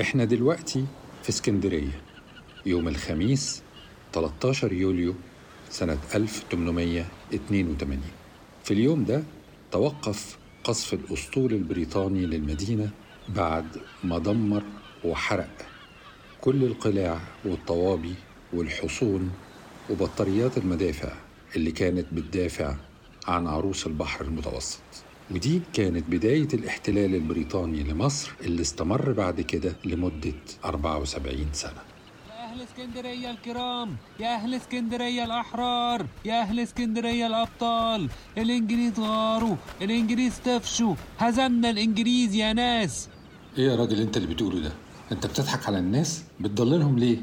إحنا دلوقتي في اسكندرية يوم الخميس 13 يوليو سنة 1882 في اليوم ده توقف قصف الأسطول البريطاني للمدينة بعد ما دمر وحرق. كل القلاع والطوابي والحصون وبطاريات المدافع اللي كانت بتدافع عن عروس البحر المتوسط. ودي كانت بداية الاحتلال البريطاني لمصر اللي استمر بعد كده لمدة 74 سنة. يا أهل اسكندرية الكرام يا أهل اسكندرية الأحرار يا أهل اسكندرية الأبطال. الإنجليز غاروا الإنجليز تفشوا هزمنا الإنجليز يا ناس. إيه يا راجل أنت اللي بتقوله ده؟ أنت بتضحك على الناس؟ بتضللهم ليه؟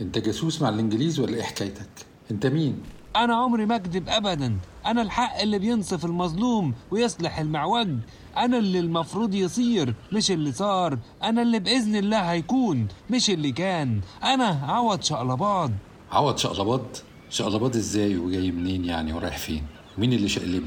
أنت جاسوس مع الإنجليز ولا إيه حكايتك؟ أنت مين؟ أنا عمري ما أكذب أبدا. أنا الحق اللي بينصف المظلوم ويصلح المعوج. أنا اللي المفروض يصير مش اللي صار. أنا اللي بإذن الله هيكون مش اللي كان. أنا عوض شقلباض. عوض شقلباض؟ شقلباض إزاي وجاي منين يعني ورايح فين؟ مين اللي شقلبه؟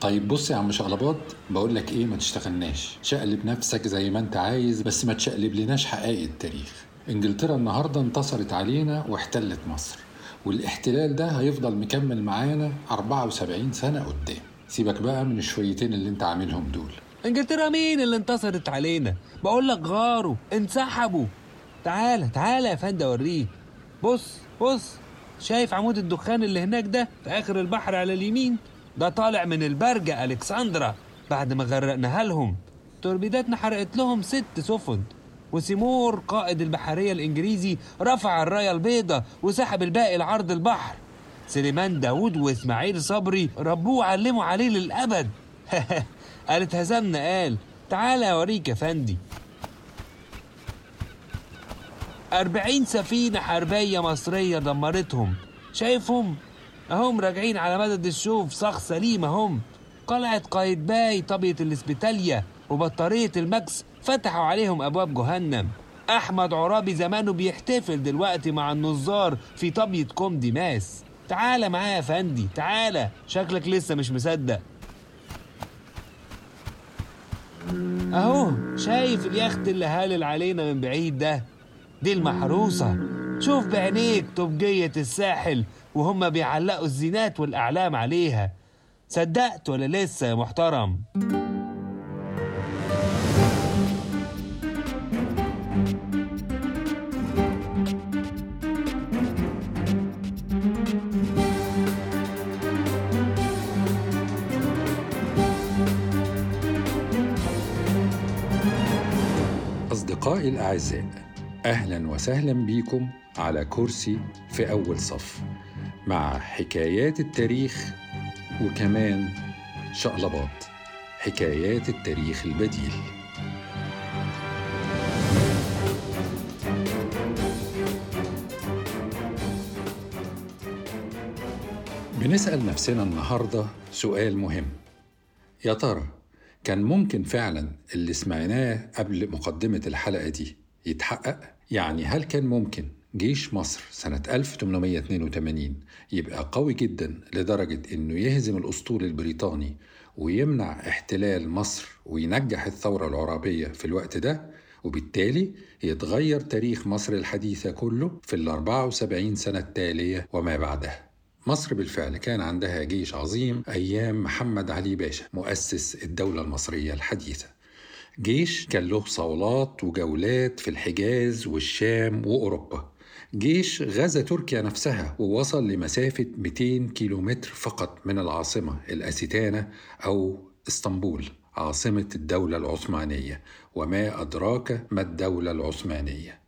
طيب بص يا عم شقلباض بقول لك إيه ما تشتغلناش. شقلب نفسك زي ما أنت عايز بس ما تشقلب لناش حقائق التاريخ. إنجلترا النهارده انتصرت علينا واحتلت مصر. والاحتلال ده هيفضل مكمل معانا 74 سنة قدام. سيبك بقى من الشويتين اللي انت عاملهم دول. انجلترا مين اللي انتصرت علينا؟ بقول لك غاروا انسحبوا. تعالى تعالى يا فندم اوريك بص بص شايف عمود الدخان اللي هناك ده في آخر البحر على اليمين؟ ده طالع من البارجة ألكسندرا بعد ما غرقناها لهم. توربيداتنا حرقت لهم ست سفن. وسيمور قائد البحرية الإنجليزي رفع الراية البيضاء وسحب الباقي لعرض البحر. سليمان داوود وإسماعيل صبري ربوه وعلموا عليه للأبد. قالت هزمنا قال. تعالى أوريك يا فندي. أربعين سفينة حربية مصرية دمرتهم. شايفهم؟ أهم راجعين على مدد الشوف صاغ سليم أهم. قلعة قايتباي طبية الإسبيتاليا. وبطارية الماكس فتحوا عليهم أبواب جهنم. أحمد عرابي زمانه بيحتفل دلوقتي مع النظار في طبية كوم ديماس. تعالى معايا يا فندي تعالى شكلك لسه مش مصدق. أهو شايف اليخت اللي هالل علينا من بعيد ده؟ دي المحروسة. شوف بعينيك طبجية الساحل وهم بيعلقوا الزينات والأعلام عليها. صدقت ولا لسه يا محترم؟ أصدقائي الأعزاء أهلا وسهلا بيكم على كرسي في أول صف مع حكايات التاريخ وكمان شقلباط حكايات التاريخ البديل. بنسأل نفسنا النهاردة سؤال مهم. يا ترى كان ممكن فعلا اللي سمعناه قبل مقدمة الحلقة دي يتحقق؟ يعني هل كان ممكن جيش مصر سنة 1882 يبقى قوي جدا لدرجة إنه يهزم الأسطول البريطاني ويمنع احتلال مصر وينجح الثورة العرابية في الوقت ده وبالتالي يتغير تاريخ مصر الحديثة كله في ال 74 سنة التالية وما بعدها مصر بالفعل كان عندها جيش عظيم أيام محمد علي باشا مؤسس الدولة المصرية الحديثة. جيش كان له صولات وجولات في الحجاز والشام وأوروبا. جيش غزا تركيا نفسها ووصل لمسافة 200 كيلومتر فقط من العاصمة الأستانة أو إسطنبول عاصمة الدولة العثمانية وما أدراك ما الدولة العثمانية.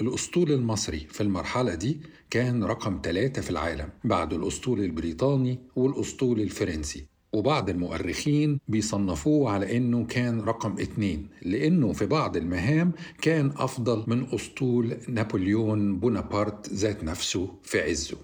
الأسطول المصري في المرحلة دي كان رقم ثلاثة في العالم بعد الأسطول البريطاني والأسطول الفرنسي. وبعض المؤرخين بيصنفوه على إنه كان رقم اتنين لإنه في بعض المهام كان أفضل من أسطول نابليون بونابرت ذات نفسه في عزه.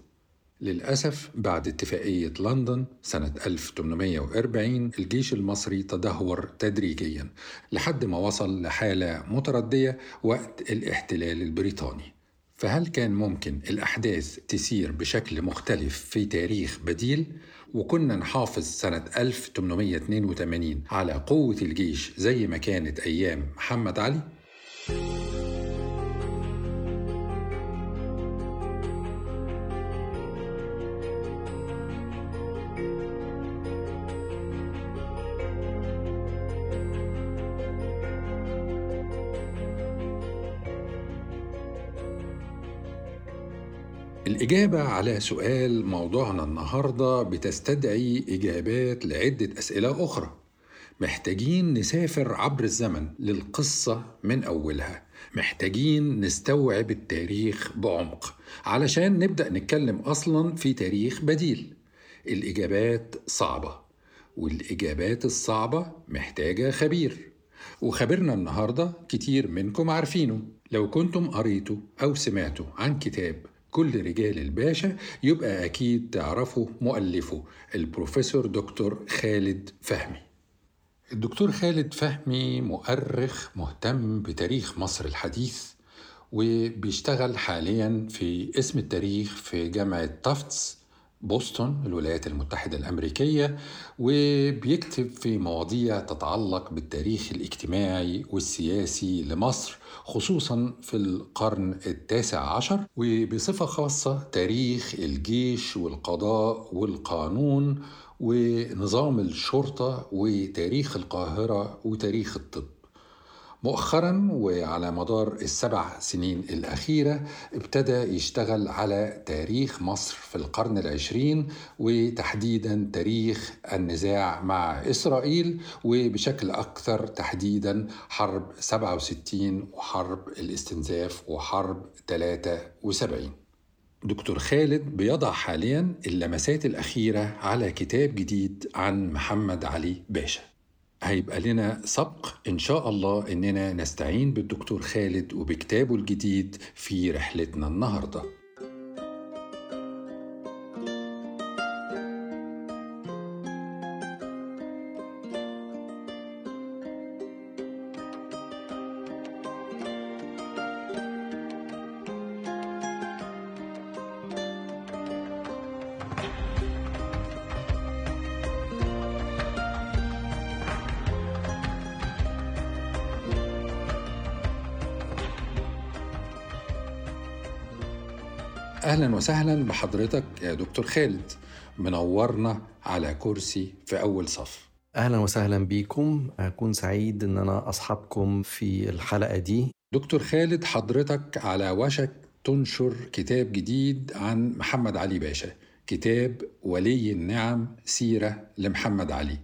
للأسف بعد اتفاقية لندن سنة 1840 الجيش المصري تدهور تدريجيا لحد ما وصل لحالة متردية وقت الاحتلال البريطاني فهل كان ممكن الأحداث تسير بشكل مختلف في تاريخ بديل؟ وكنا نحافظ سنة 1882 على قوة الجيش زي ما كانت أيام محمد علي؟ الإجابة على سؤال موضوعنا النهاردة بتستدعي إجابات لعدة أسئلة أخرى. محتاجين نسافر عبر الزمن للقصة من أولها. محتاجين نستوعب التاريخ بعمق علشان نبدأ نتكلم أصلا في تاريخ بديل. الإجابات صعبة والإجابات الصعبة محتاجة خبير. وخبرنا النهاردة كتير منكم عارفينه. لو كنتم قريتوا أو سمعتوا عن كتاب كل رجال الباشا يبقى أكيد تعرفوا مؤلفه البروفيسور دكتور خالد فهمي. الدكتور خالد فهمي مؤرخ مهتم بتاريخ مصر الحديث وبيشتغل حاليا في اسم التاريخ في جامعة تافتس بوسطن الولايات المتحدة الأمريكية وبيكتب في مواضيع تتعلق بالتاريخ الاجتماعي والسياسي لمصر خصوصا في القرن التاسع عشر وبصفة خاصة تاريخ الجيش والقضاء والقانون ونظام الشرطة وتاريخ القاهرة وتاريخ الطب. مؤخرا وعلى مدار السبع سنين الأخيرة ابتدى يشتغل على تاريخ مصر في القرن العشرين وتحديدا تاريخ النزاع مع إسرائيل وبشكل أكثر تحديدا حرب 67 وحرب الاستنزاف وحرب 73 دكتور خالد بيضع حاليا اللمسات الأخيرة على كتاب جديد عن محمد علي باشا. هيبقى لنا سبق إن شاء الله إننا نستعين بالدكتور خالد وبكتابه الجديد في رحلتنا النهارده. أهلا وسهلا بحضرتك يا دكتور خالد. منورنا على كرسي في أول صف. أهلا وسهلا بيكم أكون سعيد أن أنا أصحابكم في الحلقة دي. دكتور خالد حضرتك على وشك تنشر كتاب جديد عن محمد علي باشا. كتاب ولي النعم سيرة لمحمد علي.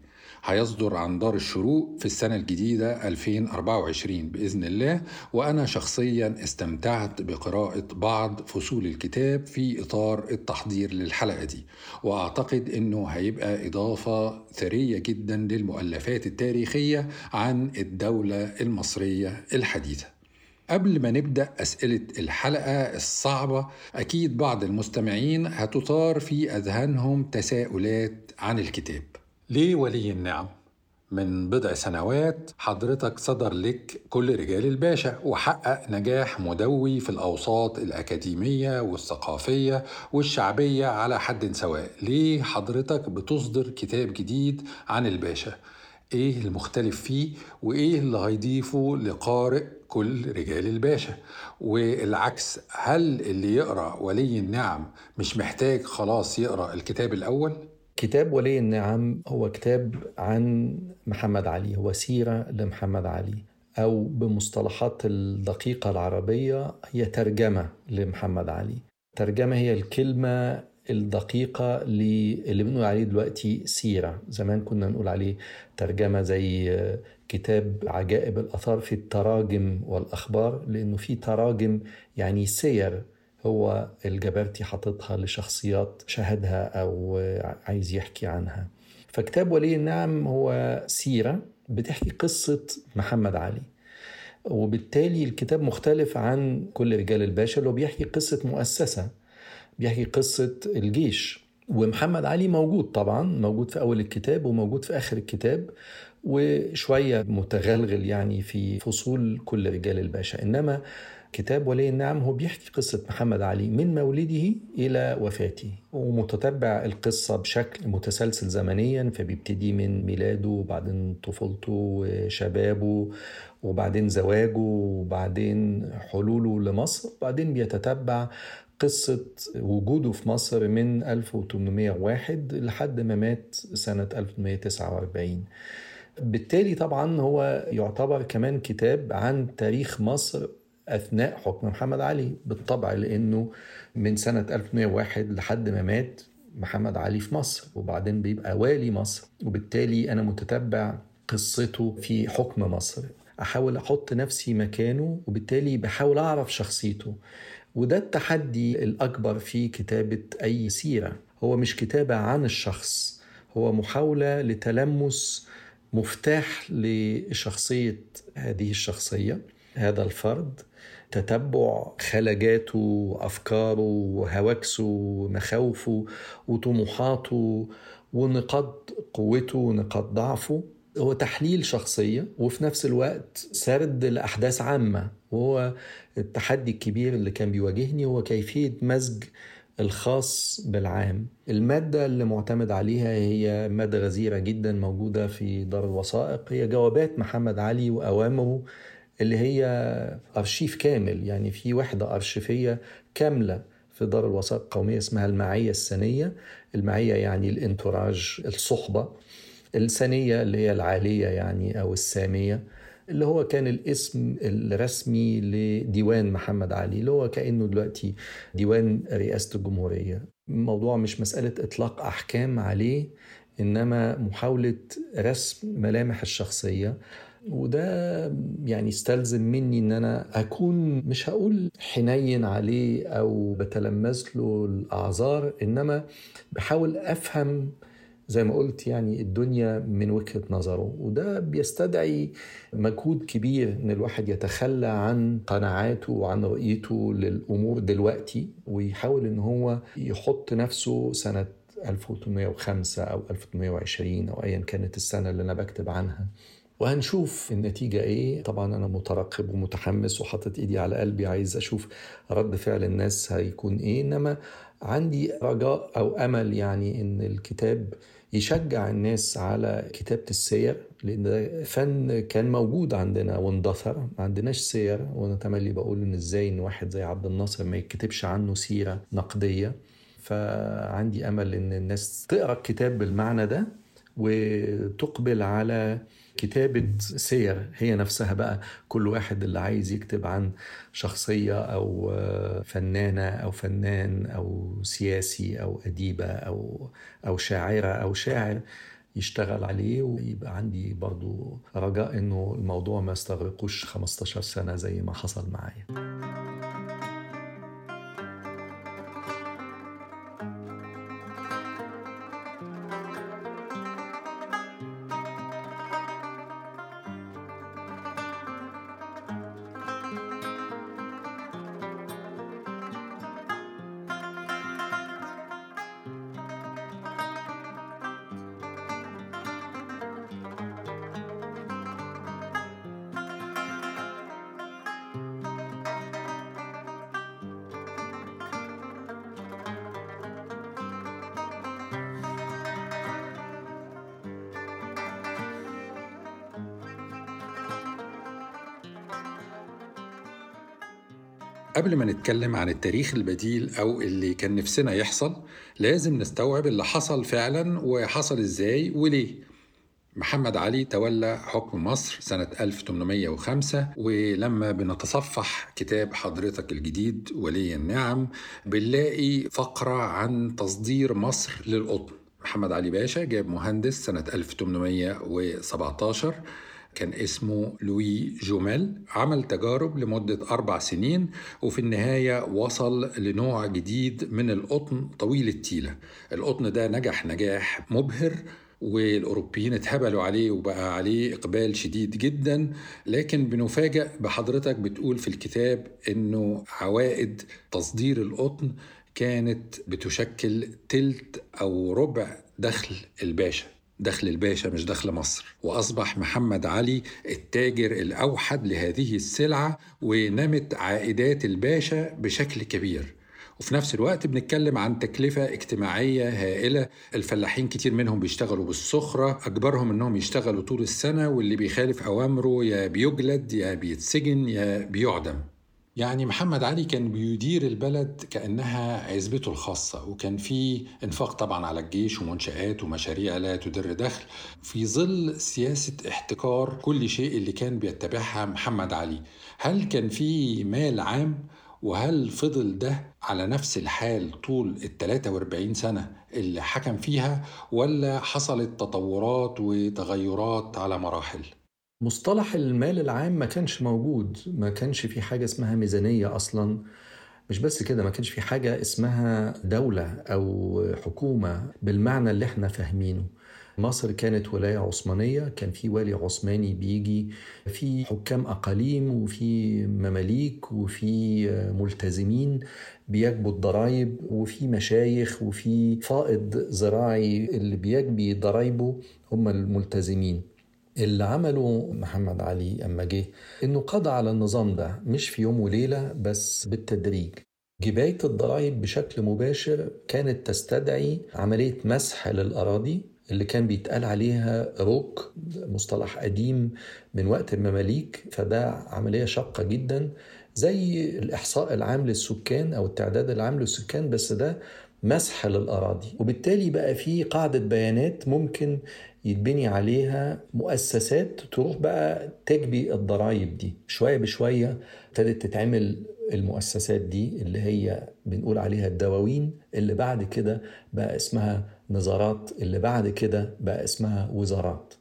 هيصدر عن دار الشروق في السنة الجديدة 2024 بإذن الله وأنا شخصيا استمتعت بقراءة بعض فصول الكتاب في إطار التحضير للحلقة دي. وأعتقد أنه هيبقى إضافة ثرية جدا للمؤلفات التاريخية عن الدولة المصرية الحديثة. قبل ما نبدأ أسئلة الحلقة الصعبة أكيد بعض المستمعين هتثار في أذهانهم تساؤلات عن الكتاب. ليه ولي النعم؟ من بضع سنوات حضرتك صدر لك كل رجال الباشا وحقق نجاح مدوي في الأوساط الأكاديمية والثقافية والشعبية على حد سواء ليه حضرتك بتصدر كتاب جديد عن الباشا؟ إيه المختلف فيه وإيه اللي هيضيفه لقارئ كل رجال الباشا والعكس هل اللي يقرأ ولي النعم مش محتاج خلاص يقرأ الكتاب الأول كتاب ولي النعم هو كتاب عن محمد علي هو سيرة لمحمد علي أو بمصطلحات الدقيقة العربية هي ترجمة لمحمد علي. ترجمة هي الكلمة الدقيقة اللي بنقول عليه دلوقتي سيرة. زمان كنا نقول عليه ترجمة زي كتاب عجائب الأثار في التراجم والأخبار لأنه في تراجم يعني سير هو الجبرتي حاططها لشخصيات شاهدها أو عايز يحكي عنها. فكتاب ولي النعم هو سيرة بتحكي قصة محمد علي. وبالتالي الكتاب مختلف عن كل رجال الباشا اللي هو بيحكي قصة مؤسسة بيحكي قصة الجيش. ومحمد علي موجود طبعا موجود في أول الكتاب وموجود في آخر الكتاب وشوية متغلغل يعني في فصول كل رجال الباشا. إنما كتاب ولي النعم هو بيحكي قصة محمد علي من مولده إلى وفاته ومتتبع القصة بشكل متسلسل زمنيا فبيبتدي من ميلاده وبعدين طفولته وشبابه وبعدين زواجه وبعدين حلوله لمصر وبعدين بيتتبع قصة وجوده في مصر من 1801 لحد ما مات سنة 1849 بالتالي طبعا هو يعتبر كمان كتاب عن تاريخ مصر أثناء حكم محمد علي بالطبع لأنه من سنة 1101 لحد ما مات محمد علي في مصر وبعدين بيبقى والي مصر وبالتالي أنا متتبع قصته في حكم مصر. أحاول أحط نفسي مكانه وبالتالي بحاول أعرف شخصيته. وده التحدي الأكبر في كتابة أي سيرة. هو مش كتابة عن الشخص هو محاولة لتلمس مفتاح لشخصية هذه الشخصية هذا الفرد. تتبع خلجاته وافكاره وهواكسه ومخاوفه وطموحاته ونقاط قوته ونقاط ضعفه. هو تحليل شخصية وفي نفس الوقت سرد لأحداث عامة. وهو التحدي الكبير اللي كان بيواجهني هو كيفية مزج الخاص بالعام. المادة اللي معتمد عليها هي مادة غزيرة جدا موجودة في دار الوثائق. هي جوابات محمد علي وأوامره اللي هي أرشيف كامل. يعني في وحدة أرشيفية كاملة في دار الوثائق القومية اسمها المعية السنية. المعية يعني الانتراج الصحبة. السنية اللي هي العالية يعني أو السامية اللي هو كان الاسم الرسمي لديوان محمد علي اللي هو كأنه دلوقتي ديوان رئاسة الجمهورية. الموضوع مش مسألة إطلاق أحكام عليه إنما محاولة رسم ملامح الشخصية. وده يعني استلزم مني إن أنا أكون مش هقول حنين عليه أو بتلمس له الأعذار إنما بحاول أفهم زي ما قلت يعني الدنيا من وجهة نظره وده بيستدعي مجهود كبير إن الواحد يتخلى عن قناعاته وعن رؤيته للأمور دلوقتي ويحاول إن هو يحط نفسه سنة 1805 أو 1820 أو ايا كانت السنة اللي أنا بكتب عنها. وهنشوف النتيجة إيه. طبعا أنا مترقب ومتحمس وحاطط إيدي على قلبي عايز أشوف رد فعل الناس هيكون إيه. إنما عندي رجاء أو أمل يعني إن الكتاب يشجع الناس على كتابة السير لأن ده فن كان موجود عندنا واندثر ما عندناش سير وأنا تملي بقول إن إزاي إن واحد زي عبد الناصر ما يكتبش عنه سيرة نقدية. فعندي أمل إن الناس تقرأ الكتاب بالمعنى ده وتقبل على كتابة سير هي نفسها بقى. كل واحد اللي عايز يكتب عن شخصية أو فنانة أو فنان أو سياسي أو أديبة أو أو شاعرة أو شاعر يشتغل عليه ويبقى عندي برضو رجاء إنه الموضوع ما يستغرقوش 15 سنة زي ما حصل معايا. قبل ما نتكلم عن التاريخ البديل أو اللي كان نفسنا يحصل لازم نستوعب اللي حصل فعلا وحصل إزاي وليه. محمد علي تولى حكم مصر سنة 1805 ولما بنتصفح كتاب حضرتك الجديد ولي النعم بنلاقي فقرة عن تصدير مصر للقطن. محمد علي باشا جاب مهندس سنة 1817 كان اسمه لوي جوميل عمل تجارب لمدة أربع سنين وفي النهاية وصل لنوع جديد من القطن طويل التيلة. القطن ده نجح نجاح مبهر والأوروبيين اتهبلوا عليه وبقى عليه إقبال شديد جدا لكن بنفاجأ بحضرتك بتقول في الكتاب إنه عوائد تصدير القطن كانت بتشكل تلت أو ربع دخل الباشا. دخل الباشا مش دخل مصر. وأصبح محمد علي التاجر الأوحد لهذه السلعة ونمت عائدات الباشا بشكل كبير. وفي نفس الوقت بنتكلم عن تكلفة اجتماعية هائلة. الفلاحين كتير منهم بيشتغلوا بالسخرة. أجبرهم أنهم يشتغلوا طول السنة واللي بيخالف أوامره يا بيجلد يا بيتسجن يا بيعدم. يعني محمد علي كان بيدير البلد كأنها عزبته الخاصة وكان في انفاق طبعا على الجيش ومنشآت ومشاريع لا تدر دخل. في ظل سياسة احتكار كل شيء اللي كان بيتبعها محمد علي هل كان في مال عام؟ وهل فضل ده على نفس الحال طول ال 43 سنة اللي حكم فيها؟ ولا حصلت تطورات وتغيرات على مراحل؟ مصطلح المال العام ما كانش موجود ما كانش في حاجة اسمها ميزانية أصلا. مش بس كده ما كانش في حاجة اسمها دولة أو حكومة بالمعنى اللي إحنا فاهمينه. مصر كانت ولاية عثمانية كان في والي عثماني بيجي في حكام أقاليم وفي مماليك وفي ملتزمين بيجبوا الضرايب وفي مشايخ وفي فائض زراعي اللي بيجبي ضرايبه هم الملتزمين. اللي عمله محمد علي أما جه إنه قضى على النظام ده مش في يوم وليلة بس بالتدريج. جباية الضرائب بشكل مباشر كانت تستدعي عملية مسح للأراضي اللي كان بيتقال عليها روك مصطلح قديم من وقت المماليك فده عملية شاقة جدا زي الإحصاء العام للسكان أو التعداد العام للسكان بس ده مسح للأراضي. وبالتالي بقى في قاعدة بيانات ممكن يتبني عليها مؤسسات تروح بقى تجبي الضرائب دي. شوية بشوية ابتدت تتعمل المؤسسات دي اللي هي بنقول عليها الدواوين اللي بعد كده بقى اسمها نظارات اللي بعد كده بقى اسمها وزارات.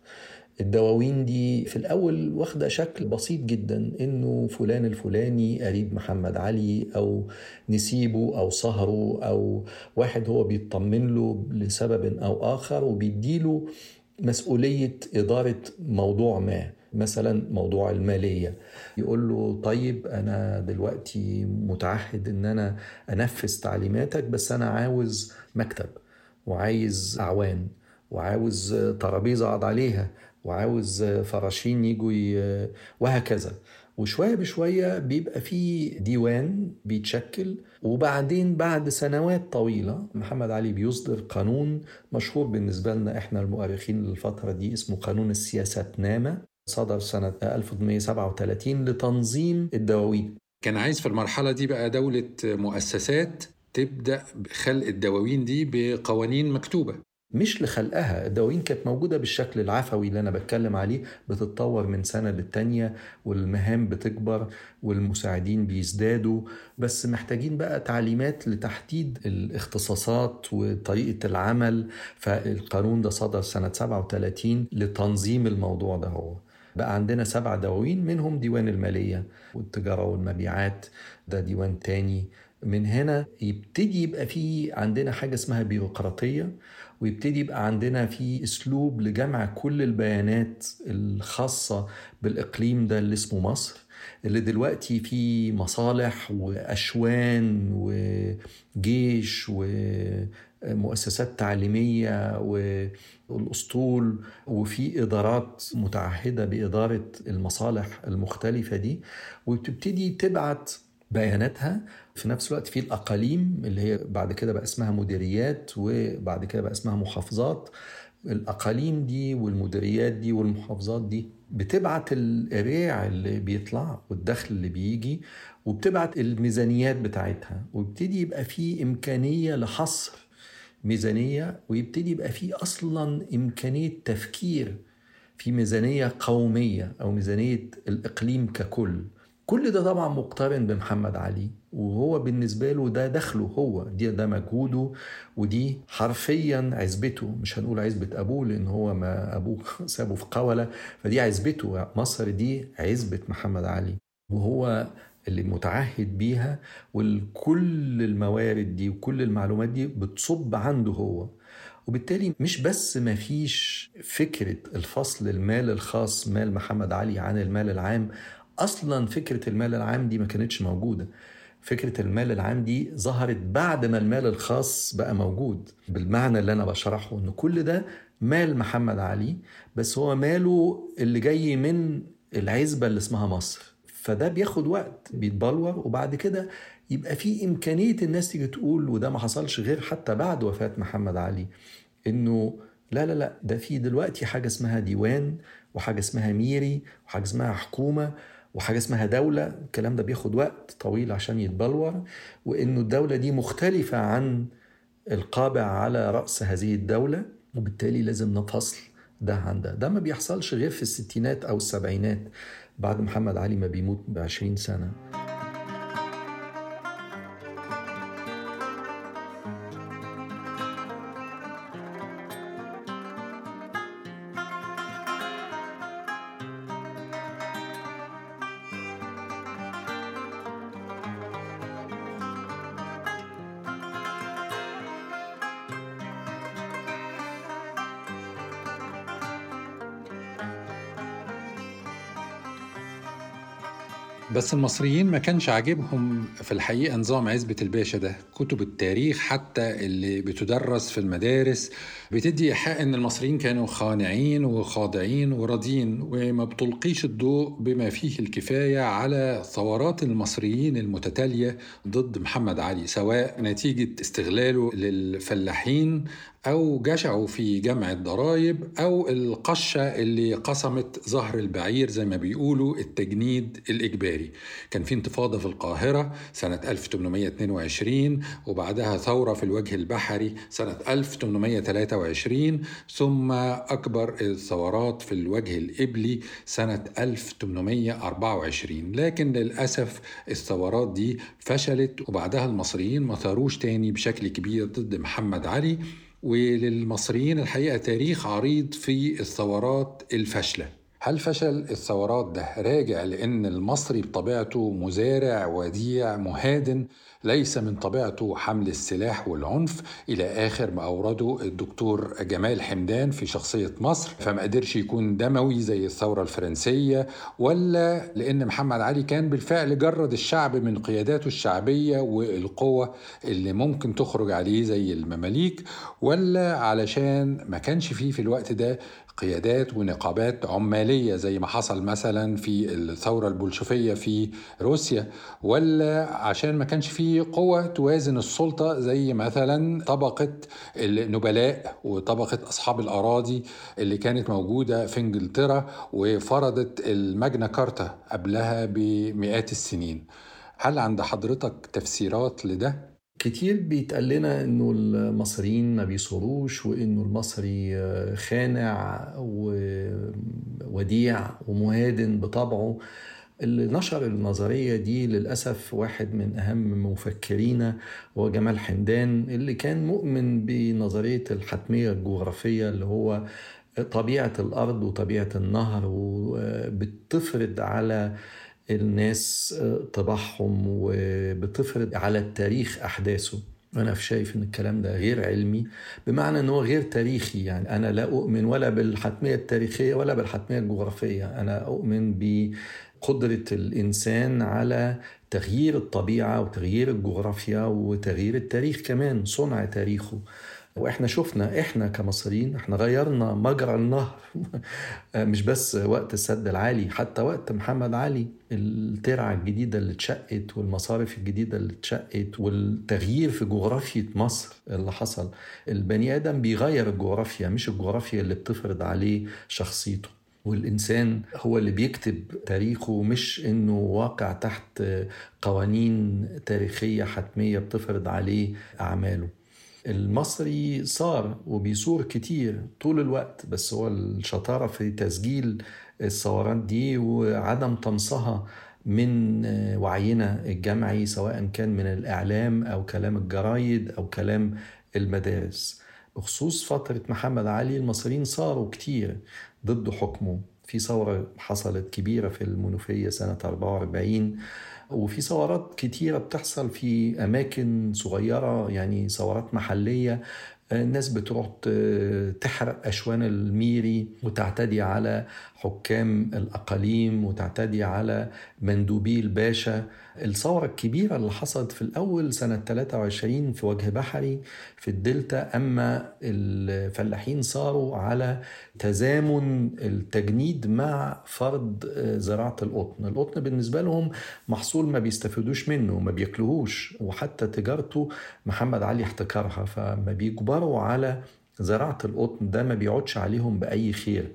الدواوين دي في الأول واخدة شكل بسيط جدا إنه فلان الفلاني قريب محمد علي أو نسيبه أو صهره أو واحد هو بيطمن له لسبب أو آخر وبيديله مسؤولية إدارة موضوع ما مثلا موضوع المالية. يقول له طيب أنا دلوقتي متعهد إن أنا أنفذ تعليماتك بس أنا عاوز مكتب وعايز أعوان وعاوز ترابيزة أقعد عليها وعاوز فراشين يجوا وهكذا. وشوية بشوية بيبقى في ديوان بيتشكل وبعدين بعد سنوات طويلة محمد علي بيصدر قانون مشهور بالنسبة لنا إحنا المؤرخين للفترة دي اسمه قانون السياسات نامة صدر سنة 1837 لتنظيم الدواوين. كان عايز في المرحلة دي بقى دولة مؤسسات تبدأ خلق الدواوين دي بقوانين مكتوبة. مش لخلقها. الدواوين كانت موجودة بالشكل العفوي اللي أنا بتكلم عليه بتتطور من سنة للتانية والمهام بتكبر والمساعدين بيزدادوا. بس محتاجين بقى تعليمات لتحديد الاختصاصات وطريقة العمل. فالقانون ده صدر سنة 37 لتنظيم الموضوع ده هو. بقى عندنا سبع دواوين منهم ديوان المالية والتجارة والمبيعات. ده ديوان تاني. من هنا يبتدي يبقى في عندنا حاجة اسمها بيروقراطية. ويبتدي يبقى عندنا في أسلوب لجمع كل البيانات الخاصة بالإقليم ده اللي اسمه مصر اللي دلوقتي في مصالح وأشوان وجيش ومؤسسات تعليمية والأسطول وفي إدارات متعهدة بإدارة المصالح المختلفة دي وبتبتدي تبعت بياناتها. في نفس الوقت في الأقاليم اللي هي بعد كده بقى اسمها مديريات وبعد كده بقى اسمها محافظات. الأقاليم دي والمديريات دي والمحافظات دي بتبعت الريع اللي بيطلع والدخل اللي بيجي وبتبعت الميزانيات بتاعتها. ويبتدي يبقى في إمكانية لحصر ميزانية ويبتدي يبقى في أصلا إمكانية تفكير في ميزانية قومية أو ميزانية الإقليم ككل. كل ده طبعا مقترن بمحمد علي وهو بالنسبة له ده دخله هو دي ده مجهوده ودي حرفيا عزبته. مش هنقول عزبة أبوه لأن هو ما أبوه سابه في قولة فدي عزبته. مصر دي عزبة محمد علي وهو اللي متعهد بيها وكل الموارد دي وكل المعلومات دي بتصب عنده هو. وبالتالي مش بس ما فيش فكرة الفصل المال الخاص مال محمد علي عن المال العام أصلا فكرة المال العام دي ما كانتش موجودة. فكرة المال العام دي ظهرت بعد ما المال الخاص بقى موجود. بالمعنى اللي أنا بشرحه إن كل ده مال محمد علي بس هو ماله اللي جاي من العزبة اللي اسمها مصر. فده بياخد وقت بيتبلور وبعد كده يبقى في إمكانية الناس تيجي تقول وده ما حصلش غير حتى بعد وفاة محمد علي إنه لا لا لا ده في دلوقتي حاجة اسمها ديوان وحاجة اسمها ميري وحاجة اسمها حكومة وحاجة اسمها دولة الكلام ده بياخد وقت طويل عشان يتبلور وإنه الدولة دي مختلفة عن القابع على رأس هذه الدولة وبالتالي لازم نفصل ده عن ده. ده ما بيحصلش غير في الستينات أو السبعينات بعد محمد علي ما بيموت بعشرين سنة. بس المصريين ما كانش عاجبهم في الحقيقة نظام عزبة الباشا ده كتب التاريخ حتى اللي بتدرس في المدارس بتدي إيحاء إن المصريين كانوا خانعين وخاضعين وراضين وما بتلقيش الضوء بما فيه الكفاية على ثورات المصريين المتتالية ضد محمد علي سواء نتيجة استغلاله للفلاحين أو جشعوا في جمع الضرائب أو القشة اللي قسمت ظهر البعير زي ما بيقولوا التجنيد الإجباري. كان في انتفاضة في القاهرة سنة 1822 وبعدها ثورة في الوجه البحري سنة 1823 ثم أكبر الثورات في الوجه الإبلي سنة 1824 لكن للأسف الثورات دي فشلت وبعدها المصريين ما ثاروش تاني بشكل كبير ضد محمد علي وللمصريين الحقيقة تاريخ عريض في الثورات الفاشلة. هل فشل الثورات ده راجع لأن المصري بطبيعته مزارع وديع مهادن؟ ليس من طبيعته حمل السلاح والعنف إلى آخر ما أورده الدكتور جمال حمدان في شخصية مصر. فما قدرش يكون دموي زي الثورة الفرنسية ولا لأن محمد علي كان بالفعل جرد الشعب من قياداته الشعبية والقوة اللي ممكن تخرج عليه زي المماليك ولا علشان ما كانش فيه في الوقت ده قيادات ونقابات عمالية زي ما حصل مثلا في الثورة البولشفيه في روسيا ولا عشان ما كانش في قوة توازن السلطة زي مثلا طبقة النبلاء وطبقة أصحاب الأراضي اللي كانت موجودة في إنجلترا وفرضت الماجنا كارتا قبلها بمئات السنين هل عند حضرتك تفسيرات لده؟ كتير بيتقال لنا إنه المصريين ما بيصوروش وإنه المصري خانع ووديع ومهادن بطبعه. اللي نشر النظرية دي للأسف واحد من أهم مفكرينا هو جمال حمدان اللي كان مؤمن بنظرية الحتمية الجغرافية اللي هو طبيعة الأرض وطبيعة النهر وبتفرض على الناس طباعهم وبتفرض على التاريخ أحداثه. أنا شايف إن الكلام ده غير علمي بمعنى إن هو غير تاريخي. يعني أنا لا أؤمن ولا بالحتمية التاريخية ولا بالحتمية الجغرافية. أنا أؤمن بقدرة الإنسان على تغيير الطبيعة وتغيير الجغرافيا وتغيير التاريخ كمان صنع تاريخه. وإحنا شفنا إحنا كمصريين إحنا غيرنا مجرى النهر. مش بس وقت السد العالي حتى وقت محمد علي الترعة الجديدة اللي اتشقت والمصارف الجديدة اللي اتشقت والتغيير في جغرافية مصر اللي حصل. البني آدم بيغير الجغرافيا مش الجغرافيا اللي بتفرض عليه شخصيته. والإنسان هو اللي بيكتب تاريخه مش إنه واقع تحت قوانين تاريخية حتمية بتفرض عليه أعماله. المصري صار وبيصور كتير طول الوقت بس هو الشطارة في تسجيل الثورات دي وعدم طمسها من وعينا الجمعي سواء كان من الإعلام أو كلام الجرايد أو كلام المدارس. بخصوص فترة محمد علي المصريين صاروا كتير ضد حكمه. في ثورة حصلت كبيرة في المنوفية سنة 44 وفي ثورات كتيرة بتحصل في أماكن صغيرة يعني ثورات محلية الناس بتروح تحرق أشوان الميري وتعتدي على حكام الأقاليم وتعتدي على مندوبي الباشا. الثورة الكبيرة اللي حصلت في الأول سنة 23 في وجه بحري في الدلتا أما الفلاحين ثاروا على تزامن التجنيد مع فرض زراعة القطن. القطن بالنسبة لهم محصول ما بيستفيدوش منه ما بياكلوهوش وحتى تجارته محمد علي احتكرها. فما بيجبروا على زراعة القطن ده ما بيقعدش عليهم بأي خير.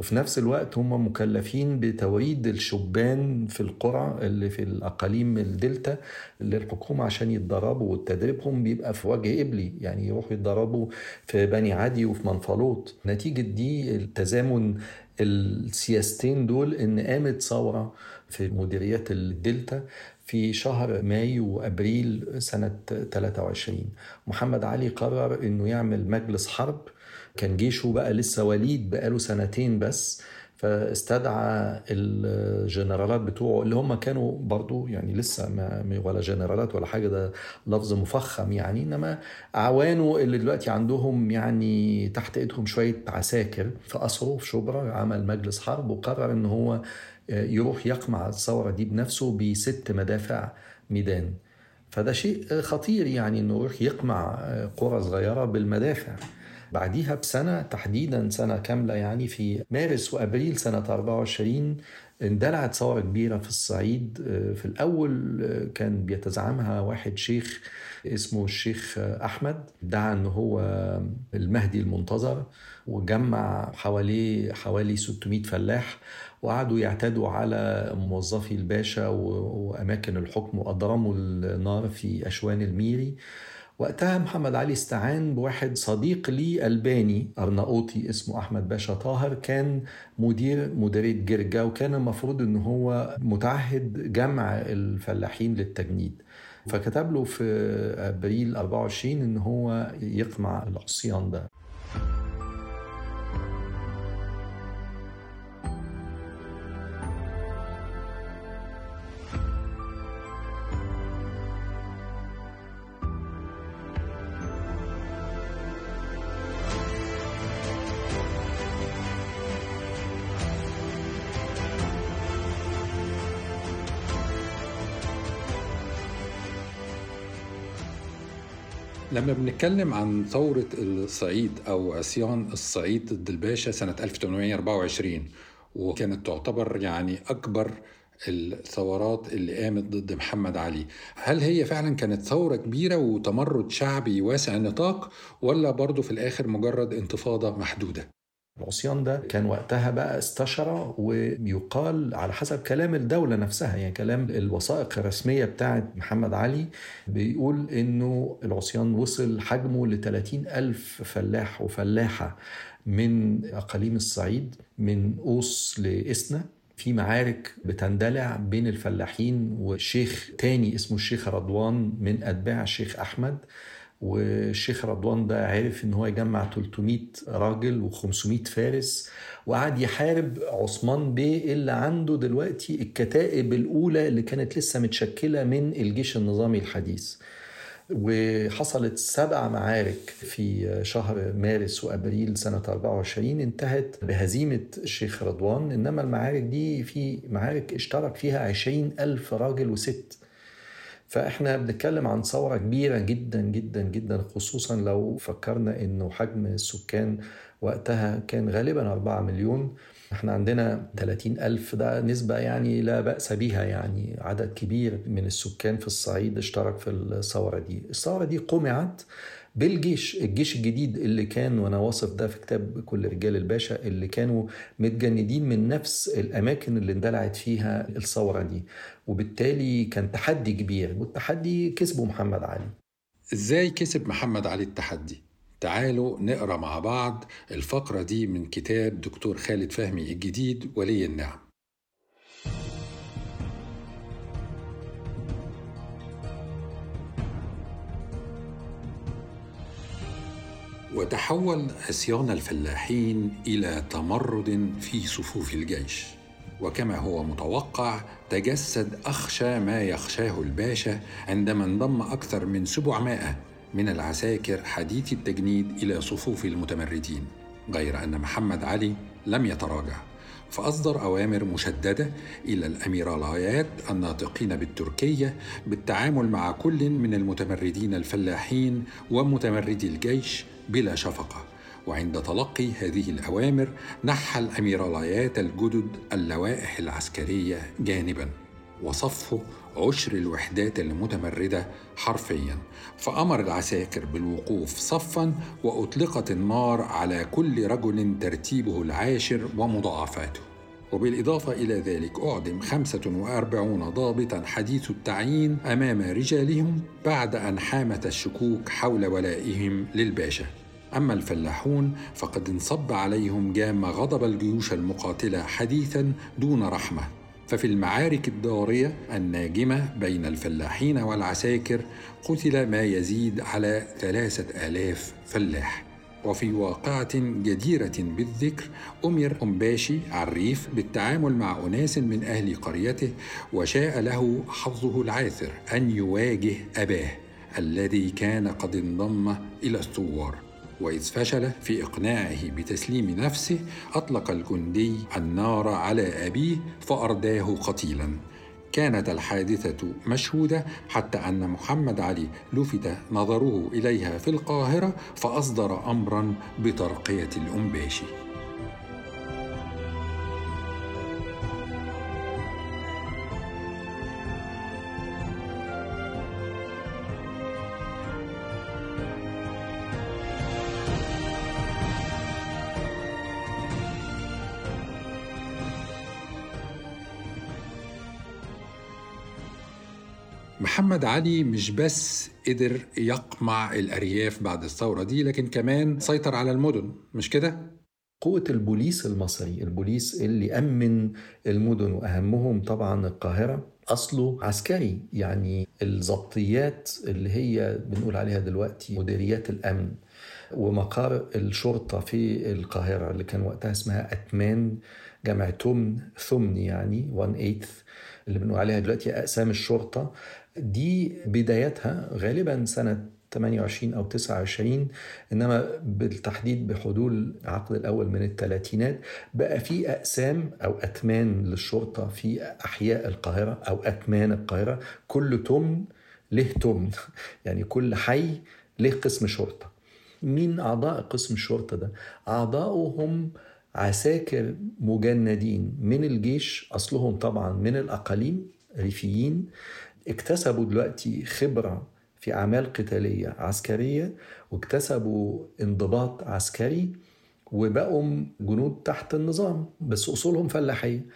وفي نفس الوقت هم مكلفين بتوريد الشبان في القرى اللي في الأقاليم الدلتا للحكومة عشان يتدربوا وتدريبهم بيبقى في وجه قبلي يعني يروحوا يتدربوا في بني عدي وفي منفلوط. نتيجة دي التزامن السياستين دول إن قامت ثورة في مديريات الدلتا في شهر مايو وأبريل سنة 23 محمد علي قرر إنه يعمل مجلس حرب كان جيشه بقى لسه وليد بقاله سنتين بس فاستدعى الجنرالات بتوعه اللي هم كانوا برضو يعني لسه ما ولا جنرالات ولا حاجة ده لفظ مفخم يعني إنما أعوانه اللي دلوقتي عندهم يعني تحت إيدهم شوية عساكر في قصره في شبرا عمل مجلس حرب وقرر إن هو يروح يقمع الثورة دي بنفسه بست مدافع ميدان. فده شيء خطير يعني إنه يروح يقمع قرى صغيرة بالمدافع. بعديها بسنة تحديدا سنة كاملة يعني في مارس وأبريل سنة 24 اندلعت ثورة كبيرة في الصعيد. في الأول كان بيتزعمها واحد شيخ اسمه الشيخ أحمد. ادعى أنه هو المهدي المنتظر وجمع حواليه حوالي 600 فلاح وقعدوا يعتدوا على موظفي الباشا وأماكن الحكم وأضرموا النار في أشوان الميري. وقتها محمد علي استعان بواحد صديق لي ألباني أرناؤوطي اسمه أحمد باشا طاهر كان مدير مديرية جرجا وكان المفروض أنه هو متعهد جمع الفلاحين للتجنيد. فكتب له في أبريل 24 أنه هو يقمع العصيان ده. لما بنتكلم عن ثورة الصعيد أو عصيان الصعيد ضد الباشا سنة 1824 وكانت تعتبر يعني أكبر الثورات اللي قامت ضد محمد علي هل هي فعلا كانت ثورة كبيرة وتمرد شعبي واسع النطاق ولا برضه في الآخر مجرد انتفاضة محدودة؟ العصيان ده كان وقتها بقى استشرى ويقال على حسب كلام الدولة نفسها يعني كلام الوثائق الرسمية بتاعت محمد علي بيقول إنه العصيان وصل حجمه ل 30 ألف فلاح وفلاحة من أقاليم الصعيد من أوس لإسنا في معارك بتندلع بين الفلاحين وشيخ تاني اسمه الشيخ رضوان من أتباع الشيخ أحمد. والشيخ رضوان ده عرف إن هو يجمع 300 راجل و500 فارس وقعد يحارب عثمان بيه اللي عنده دلوقتي الكتائب الأولى اللي كانت لسه متشكلة من الجيش النظامي الحديث. وحصلت سبع معارك في شهر مارس وأبريل سنة 24 انتهت بهزيمة الشيخ رضوان إنما المعارك دي في معارك اشترك فيها 20 ألف راجل وست. فإحنا بنتكلم عن ثورة كبيرة جدا جدا جدا خصوصا لو فكرنا إنه حجم السكان وقتها كان غالبا 4 مليون. إحنا عندنا 30 ألف ده نسبة يعني لا بأس بها يعني عدد كبير من السكان في الصعيد اشترك في الثورة دي. الثورة دي قمعت بالجيش الجيش الجديد اللي كان وأنا واصف ده في كتاب كل رجال الباشا اللي كانوا متجندين من نفس الأماكن اللي اندلعت فيها الثورة دي. وبالتالي كان تحدي كبير والتحدي كسبه محمد علي. إزاي كسب محمد علي التحدي؟ تعالوا نقرأ مع بعض الفقرة دي من كتاب دكتور خالد فهمي الجديد ولي النعم. وتحول عصيان الفلاحين إلى تمرد في صفوف الجيش. وكما هو متوقع تجسد أخشى ما يخشاه الباشا عندما انضم أكثر من 700 من العساكر حديث التجنيد إلى صفوف المتمردين غير أن محمد علي لم يتراجع. فأصدر أوامر مشددة إلى الأميرالايات الناطقين بالتركية بالتعامل مع كل من المتمردين الفلاحين ومتمردي الجيش بلا شفقة. وعند تلقي هذه الأوامر نحى الأميرالايات الجدد اللوائح العسكرية جانبا وصفوا عشر الوحدات المتمردة حرفيا فأمر العساكر بالوقوف صفا وأطلقت النار على كل رجل ترتيبه العاشر ومضاعفاته. وبالإضافة إلى ذلك أعدم 45 ضابطا حديث التعيين أمام رجالهم بعد أن حامت الشكوك حول ولائهم للباشا. أما الفلاحون فقد انصب عليهم جام غضب الجيوش المقاتلة حديثا دون رحمة. ففي المعارك الدارية الناجمة بين الفلاحين والعساكر قتل ما يزيد على ثلاثة آلاف فلاح. وفي واقعة جديرة بالذكر أمر أمباشي عريف بالتعامل مع أناس من أهل قريته وشاء له حظه العاثر أن يواجه أباه الذي كان قد انضم إلى الثوار. وإذ فشل في إقناعه بتسليم نفسه أطلق الجندي النار على أبيه فأرداه قتيلا. كانت الحادثة مشهودة حتى أن محمد علي لفت نظره إليها في القاهرة فأصدر أمرا بترقية الأنباشي. محمد علي مش بس قدر يقمع الأرياف بعد الثورة دي لكن كمان سيطر على المدن مش كده؟ قوة البوليس المصري البوليس اللي أمن المدن وأهمهم طبعا القاهرة أصله عسكري يعني الضبطيات اللي هي بنقول عليها دلوقتي مديريات الأمن ومقار الشرطة في القاهرة اللي كان وقتها اسمها أتمان جمع تمن ثمن يعني 1 8 اللي بنقول عليها دلوقتي أقسام الشرطة دي بدايتها غالبا سنة 28 أو 29 إنما بالتحديد بحلول العقد الأول من الثلاثينات بقى في أقسام أو أتمان للشرطة في أحياء القاهرة أو أتمان القاهرة كل تمن له تمن يعني كل حي له قسم شرطة مين أعضاء قسم الشرطة ده؟ أعضاؤهم عساكر مجندين من الجيش أصلهم طبعا من الأقاليم ريفيين اكتسبوا دلوقتي خبرة في أعمال قتالية عسكرية واكتسبوا انضباط عسكري وبقوا جنود تحت النظام بس أصولهم فلاحية.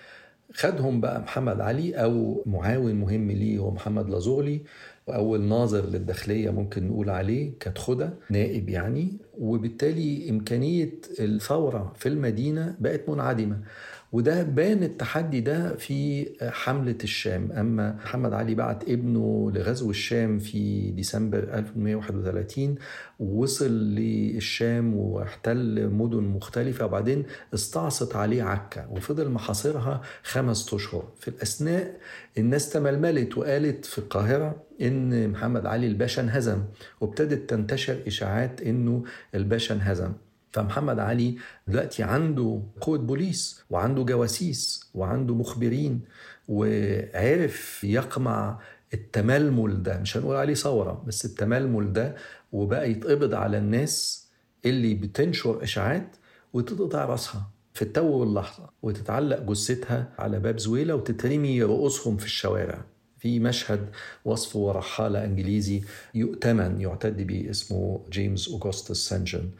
خدهم بقى محمد علي أو معاون مهم ليه هو محمد لازغلي أول ناظر للداخلية ممكن نقول عليه كتخدة نائب يعني. وبالتالي إمكانية الثورة في المدينة بقت منعدمة. وده بان التحدي ده في حملة الشام. أما محمد علي بعت ابنه لغزو الشام في ديسمبر 1831 ووصل للشام واحتل مدن مختلفة وبعدين استعصت عليه عكا وفضل محاصرها خمس أشهر. في الأثناء الناس تململت وقالت في القاهرة إن محمد علي الباشا انهزم وابتدت تنتشر إشاعات إنه الباشا انهزم. فمحمد علي دلوقتي عنده قوة بوليس وعنده جواسيس وعنده مخبرين وعرف يقمع التململ ده. مش هنقول عليه ثورة بس التململ ده وبقى يتقبض على الناس اللي بتنشر إشاعات وتقطع رأسها في التو واللحظة وتتعلق جثتها على باب زويلة وتترمي رؤوسهم في الشوارع. في مشهد وصفه رحالة إنجليزي يؤتمن يعتد به اسمه جيمس أوغسطس سانجن.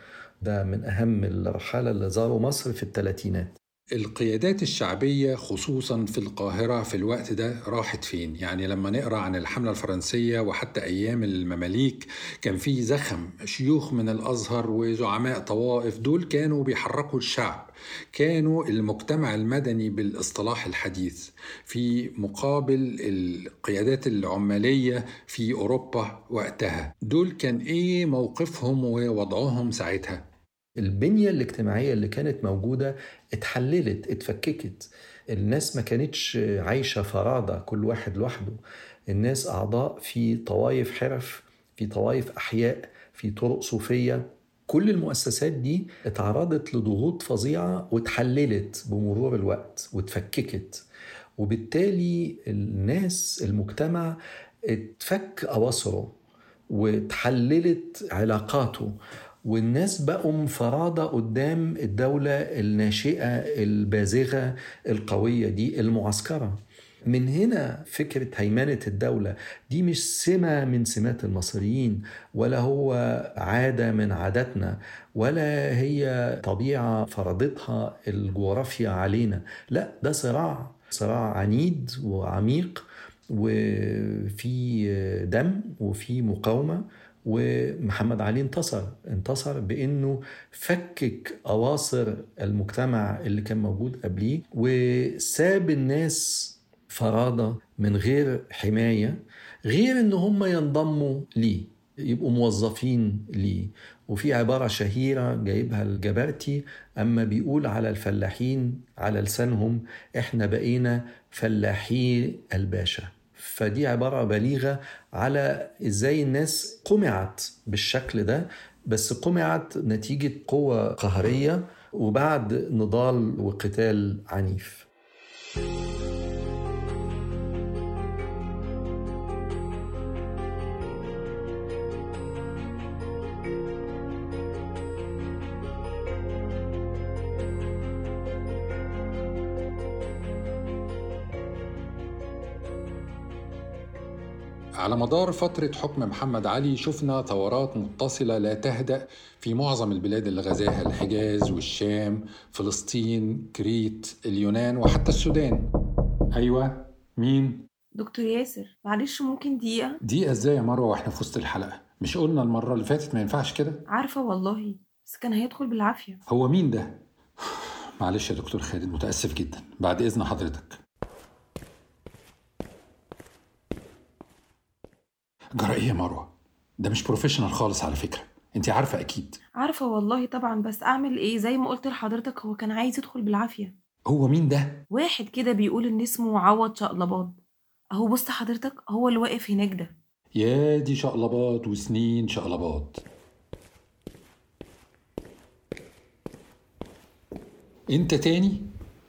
ده من أهم الرحالة اللي زاروا مصر في الثلاثينات القيادات الشعبية خصوصا في القاهرة في الوقت ده راحت فين؟ يعني لما نقرأ عن الحملة الفرنسية وحتى أيام المماليك كان في زخم شيوخ من الأزهر وزعماء طوائف دول كانوا بيحركوا الشعب كانوا المجتمع المدني بالاصطلاح الحديث في مقابل القيادات العمالية في أوروبا وقتها دول كان إيه موقفهم ووضعهم ساعتها؟ البنية الاجتماعية اللي كانت موجودة اتحللت اتفككت. الناس ما كانتش عايشة فرادة كل واحد لوحده. الناس أعضاء في طوائف حرف في طوائف أحياء في طرق صوفية. كل المؤسسات دي اتعرضت لضغوط فظيعة واتحللت بمرور الوقت واتفككت. وبالتالي الناس المجتمع اتفك أواصره واتحللت علاقاته. والناس بقوا فرادة قدام الدولة الناشئة البازغة القوية دي المعسكرة. من هنا فكرة هيمنة الدولة دي مش سمة من سمات المصريين ولا هو عادة من عاداتنا ولا هي طبيعة فرضتها الجغرافيا علينا. لا ده صراع صراع عنيد وعميق وفي دم وفي مقاومة. ومحمد علي انتصر. انتصر بإنه فكك أواصر المجتمع اللي كان موجود قبليه وساب الناس فرادة من غير حماية غير إن هم ينضموا ليه يبقوا موظفين ليه. وفي عبارة شهيرة جايبها الجبرتي أما بيقول على الفلاحين على لسانهم إحنا بقينا فلاحي الباشا. فدي عبارة بليغة على إزاي الناس قمعت بالشكل ده بس قمعت نتيجة قوة قهرية وبعد نضال وقتال عنيف. على مدار فترة حكم محمد علي شفنا ثورات متصلة لا تهدأ في معظم البلاد اللي غزاها الحجاز والشام فلسطين كريت اليونان وحتى السودان. أيوة. مين؟ دكتور ياسر. معلش ممكن دقيقة؟ دقيقة إزاي يا مروة وإحنا في وسط الحلقة؟ مش قلنا المرة اللي فاتت ما ينفعش كده؟ عارفة والله بس كان هيدخل بالعافية. هو مين ده؟ معلش يا دكتور خالد متأسف جدا. بعد إذن حضرتك. جرى إيه يا مروة. ده مش بروفيشنال خالص على فكرة. انت عارفة أكيد. عارفة والله طبعا بس أعمل إيه؟ زي ما قلت لحضرتك هو كان عايز يدخل بالعافية. هو مين ده؟ واحد كده بيقول إن اسمه عوض شقلباض. أهو بص حضرتك هو اللي واقف هناك ده. يا دي شقلباط وسنين شقلباط انت تاني؟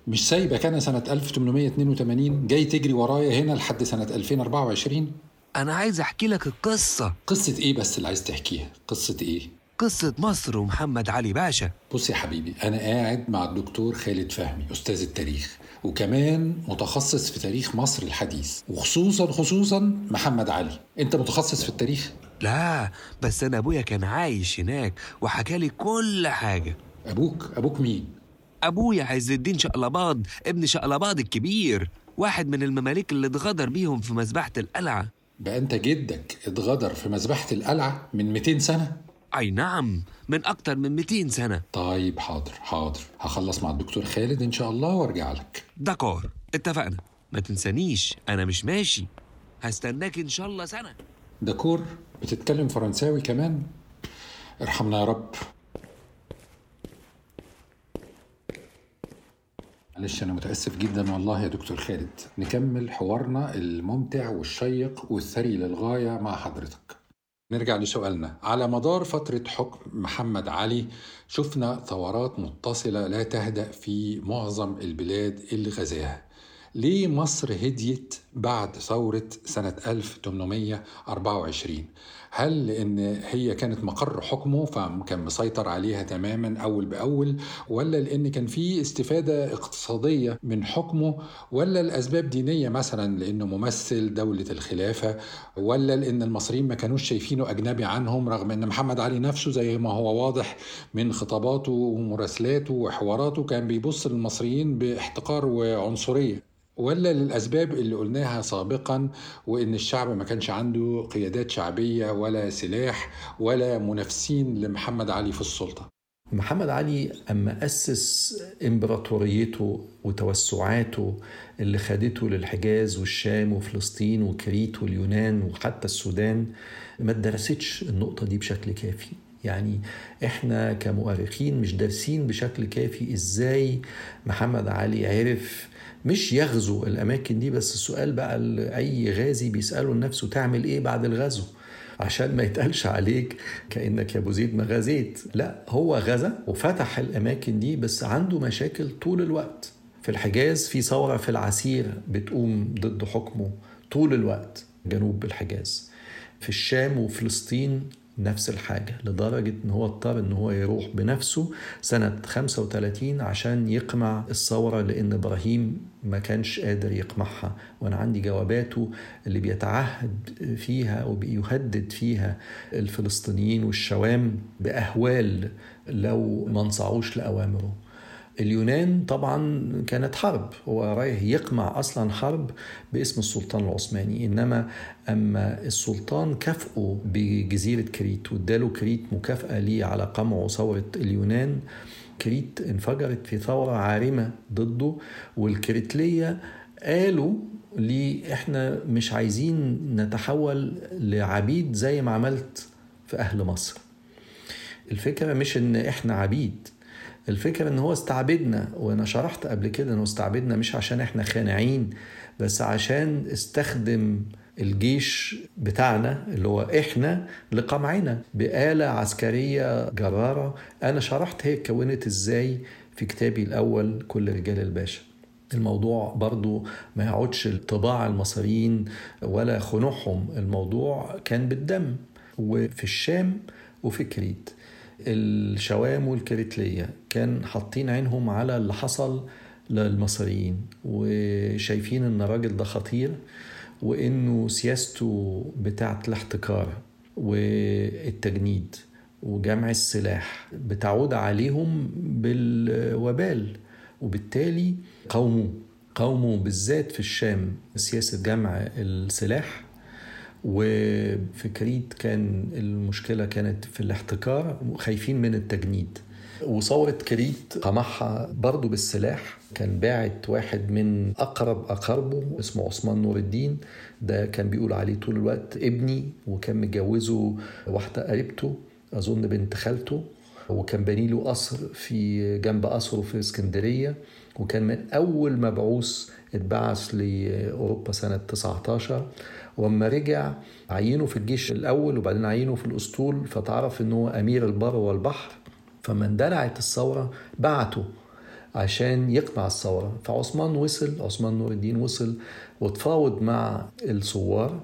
مش سايبك أنا سنة 1882 جاي تجري ورايا هنا لحد سنة 2024 أنا عايز أحكي لك القصة. قصة إيه بس اللي عايز تحكيها؟ قصة إيه؟ قصة مصر ومحمد علي باشا. بص يا حبيبي أنا قاعد مع الدكتور خالد فهمي أستاذ التاريخ وكمان متخصص في تاريخ مصر الحديث وخصوصا خصوصا محمد علي. أنت متخصص في التاريخ؟ لا بس أنا أبويا كان عايش هناك وحكالي كل حاجة. أبوك؟ أبوك مين؟ أبويا عز الدين شقلباض ابن شقلباض الكبير واحد من المماليك اللي اتغدر بيهم في مذبحة القلعة. بقى أنت جدك اتغدر في مذبحة القلعة من 200 سنة؟ أي نعم من أكتر من 200 سنة. طيب حاضر حاضر. هخلص مع الدكتور خالد إن شاء الله وأرجع لك. دكار اتفقنا. ما تنسانيش أنا مش ماشي. هستناك إن شاء الله سنة. دكور بتتكلم فرنساوي كمان؟ ارحمنا يا رب. معلش أنا متأسف جدا والله يا دكتور خالد. نكمل حوارنا الممتع والشيق والثري للغاية مع حضرتك. نرجع لسؤالنا. على مدار فترة حكم محمد علي شفنا ثورات متصلة لا تهدأ في معظم البلاد اللي غزاها ليه مصر هديت بعد ثورة سنة 1824 هل لأن هي كانت مقر حكمه فكان مسيطر عليها تماما أول بأول ولا لأن كان في استفادة اقتصادية من حكمه ولا الأسباب دينية مثلا لأنه ممثل دولة الخلافة ولا لأن المصريين ما كانوش شايفينه أجنبي عنهم رغم أن محمد علي نفسه زي ما هو واضح من خطاباته ومراسلاته وحواراته كان بيبص للمصريين باحتقار وعنصرية. ولا للأسباب اللي قلناها سابقا وإن الشعب ما كانش عنده قيادات شعبية ولا سلاح ولا منافسين لمحمد علي في السلطة؟ محمد علي أما أسس إمبراطوريته وتوسعاته اللي خدته للحجاز والشام وفلسطين وكريت واليونان وحتى السودان ما درستش النقطة دي بشكل كافي. يعني إحنا كمؤرخين مش دارسين بشكل كافي إزاي محمد علي عرف مش يغزو الأماكن دي بس السؤال بقى أي غازي بيسأله لنفسه تعمل إيه بعد الغزو؟ عشان ما يتقالش عليك كأنك يا أبو زيد ما غزيت. لا هو غزا وفتح الأماكن دي بس عنده مشاكل طول الوقت. في الحجاز في ثورة في العسير بتقوم ضد حكمه طول الوقت جنوب الحجاز. في الشام وفلسطين نفس الحاجة لدرجة إن هو اضطر إن هو يروح بنفسه سنة 35 عشان يقمع الثورة لأن إبراهيم ما كانش قادر يقمعها. وأنا عندي جواباته اللي بيتعهد فيها وبيهدد فيها الفلسطينيين والشوام بأهوال لو ما انصاعوش لأوامره. اليونان طبعا كانت حرب. هو رايح يقمع أصلا حرب باسم السلطان العثماني. إنما أما السلطان كافئه بجزيرة كريت واداله كريت مكافأة ليه على قمع ثوره اليونان. كريت انفجرت في ثورة عارمة ضده والكريتلية قالوا لي إحنا مش عايزين نتحول لعبيد زي ما عملت في أهل مصر. الفكرة مش إن إحنا عبيد. الفكرة إن هو استعبدنا وأنا شرحت قبل كده إنه استعبدنا مش عشان إحنا خانعين بس عشان استخدم الجيش بتاعنا اللي هو إحنا لقمعنا. بآلة عسكرية جرارة. أنا شرحت هي اتكونت إزاي في كتابي الأول كل رجال الباشا. الموضوع برضو ما يعودش طباع المصريين ولا خنوعهم الموضوع كان بالدم وفي الشام وفي كريت. الشوام والكريتلية كان حاطين عينهم على اللي حصل للمصريين وشايفين إن الراجل ده خطير وإنه سياسته بتاعة الاحتكار والتجنيد وجمع السلاح بتعود عليهم بالوبال وبالتالي قوموا قوموا بالذات في الشام سياسة جمع السلاح وفي كريت كان المشكلة كانت في الاحتكار وخايفين من التجنيد. وثورة كريت قمعها برضه بالسلاح. كان باعت واحد من أقرب أقاربه اسمه عثمان نور الدين. ده كان بيقول عليه طول الوقت ابني وكان متجوزه واحدة قريبته أظن بنت خالته. وكان بني له قصر في جنب قصره في اسكندرية. وكان من أول مبعوث اتبعث لأوروبا سنة 19 وأما رجع عينه في الجيش الأول وبعدين عينه في الأسطول فتعرف إن هو أمير البر والبحر. فما اندلعت الثورة بعته عشان يقمع الثورة. فعثمان وصل عثمان نور الدين وصل وتفاوض مع الثوار.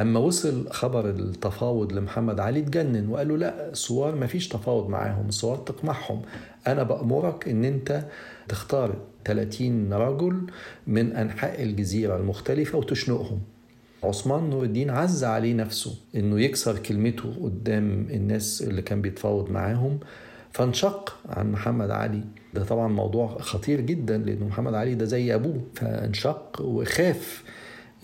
أما وصل خبر التفاوض لمحمد علي اتجنن وقال له لا الثوار ما فيش تفاوض معاهم الثوار تقمعهم أنا بأمرك إن أنت تختار 30 رجل من أنحاء الجزيرة المختلفة وتشنقهم. عثمان نور الدين عز عليه نفسه إنه يكسر كلمته قدام الناس اللي كان بيتفاوض معاهم فانشق عن محمد علي. ده طبعا موضوع خطير جدا لأنه محمد علي ده زي أبوه فانشق وخاف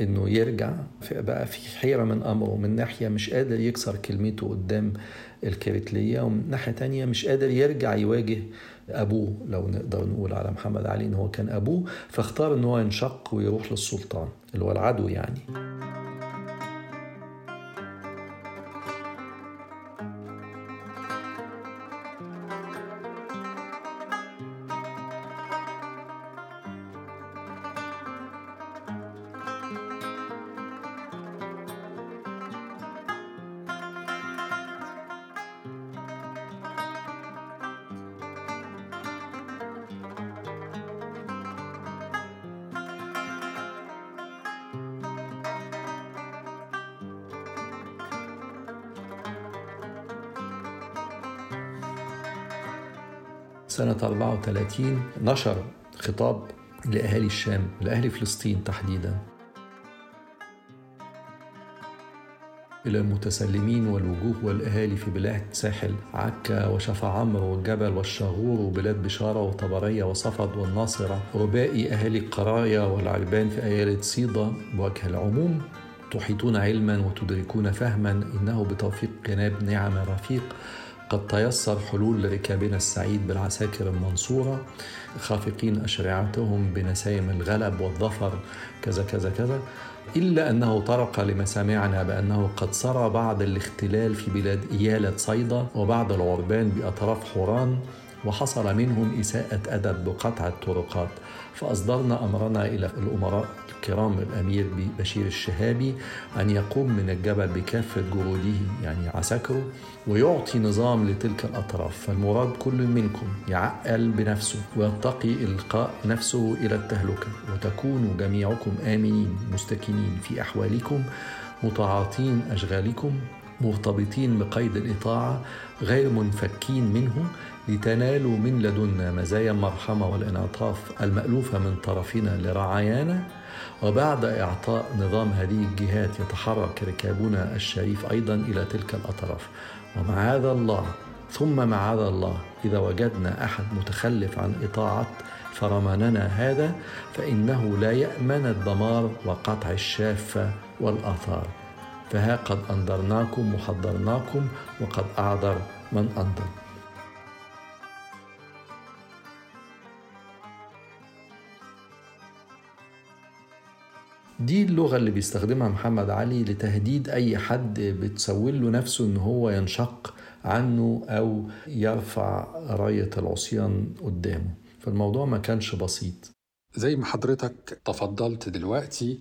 إنه يرجع. بقى في حيرة من أمره من ناحية مش قادر يكسر كلمته قدام الكريتليه ومن ناحية تانية مش قادر يرجع يواجه أبوه لو نقدر نقول على محمد علي إن هو كان أبوه فاختار إن هو ينشق ويروح للسلطان اللي هو العدو يعني. سنة 34 نشر خطاب لأهالي الشام لأهل فلسطين تحديدا. إلى المتسلمين والوجوه والأهالي في بلاد ساحل عكا وشفا عمرو والجبل والشاغور وبلاد بشارة وطبرية وصفد والناصرة. ربائي أهالي القرايا والعربان في أيالة صيدا بوجه العموم. تحيطون علما وتدركون فهما إنه بتوفيق جناب نعم الرفيق قد تيسر حلول لركابنا السعيد بالعساكر المنصورة خافقين أشرعتهم بنسايم الغلب والظفر كذا كذا كذا إلا أنه طرق لمسامعنا بأنه قد سرى بعض الاختلال في بلاد إيالة صيدا وبعض العربان بأطراف حوران. وحصل منهم إساءة أدب بقطع الطرقات فأصدرنا أمرنا إلى الأمراء الكرام الأمير بشير الشهابي أن يقوم من الجبل بكافة جروده يعني عساكره ويعطي نظام لتلك الأطراف. فالمراد كل منكم يعقل بنفسه ويتقي إلقاء نفسه إلى التهلكة. وتكونوا جميعكم آمنين مستكنين في أحوالكم متعاطين أشغالكم مرتبطين بقيد الإطاعة غير منفكين منه لتنالوا من لدنا مزايا المرحمة والانعطاف المألوفة من طرفنا لرعايانا وبعد إعطاء نظام هذه الجهات يتحرك ركابنا الشريف أيضا إلى تلك الأطراف. ومعاذ الله ثم معاذ الله إذا وجدنا أحد متخلف عن إطاعة فرماننا هذا فإنه لا يأمن الدمار وقطع الشافة والآثار. فها قد أنذرناكم وحذرناكم وقد أعذر من أنذر. دي اللغة اللي بيستخدمها محمد علي لتهديد أي حد بتسول له نفسه إن هو ينشق عنه أو يرفع راية العصيان قدامه. فالموضوع ما كانش بسيط. زي ما حضرتك تفضلت دلوقتي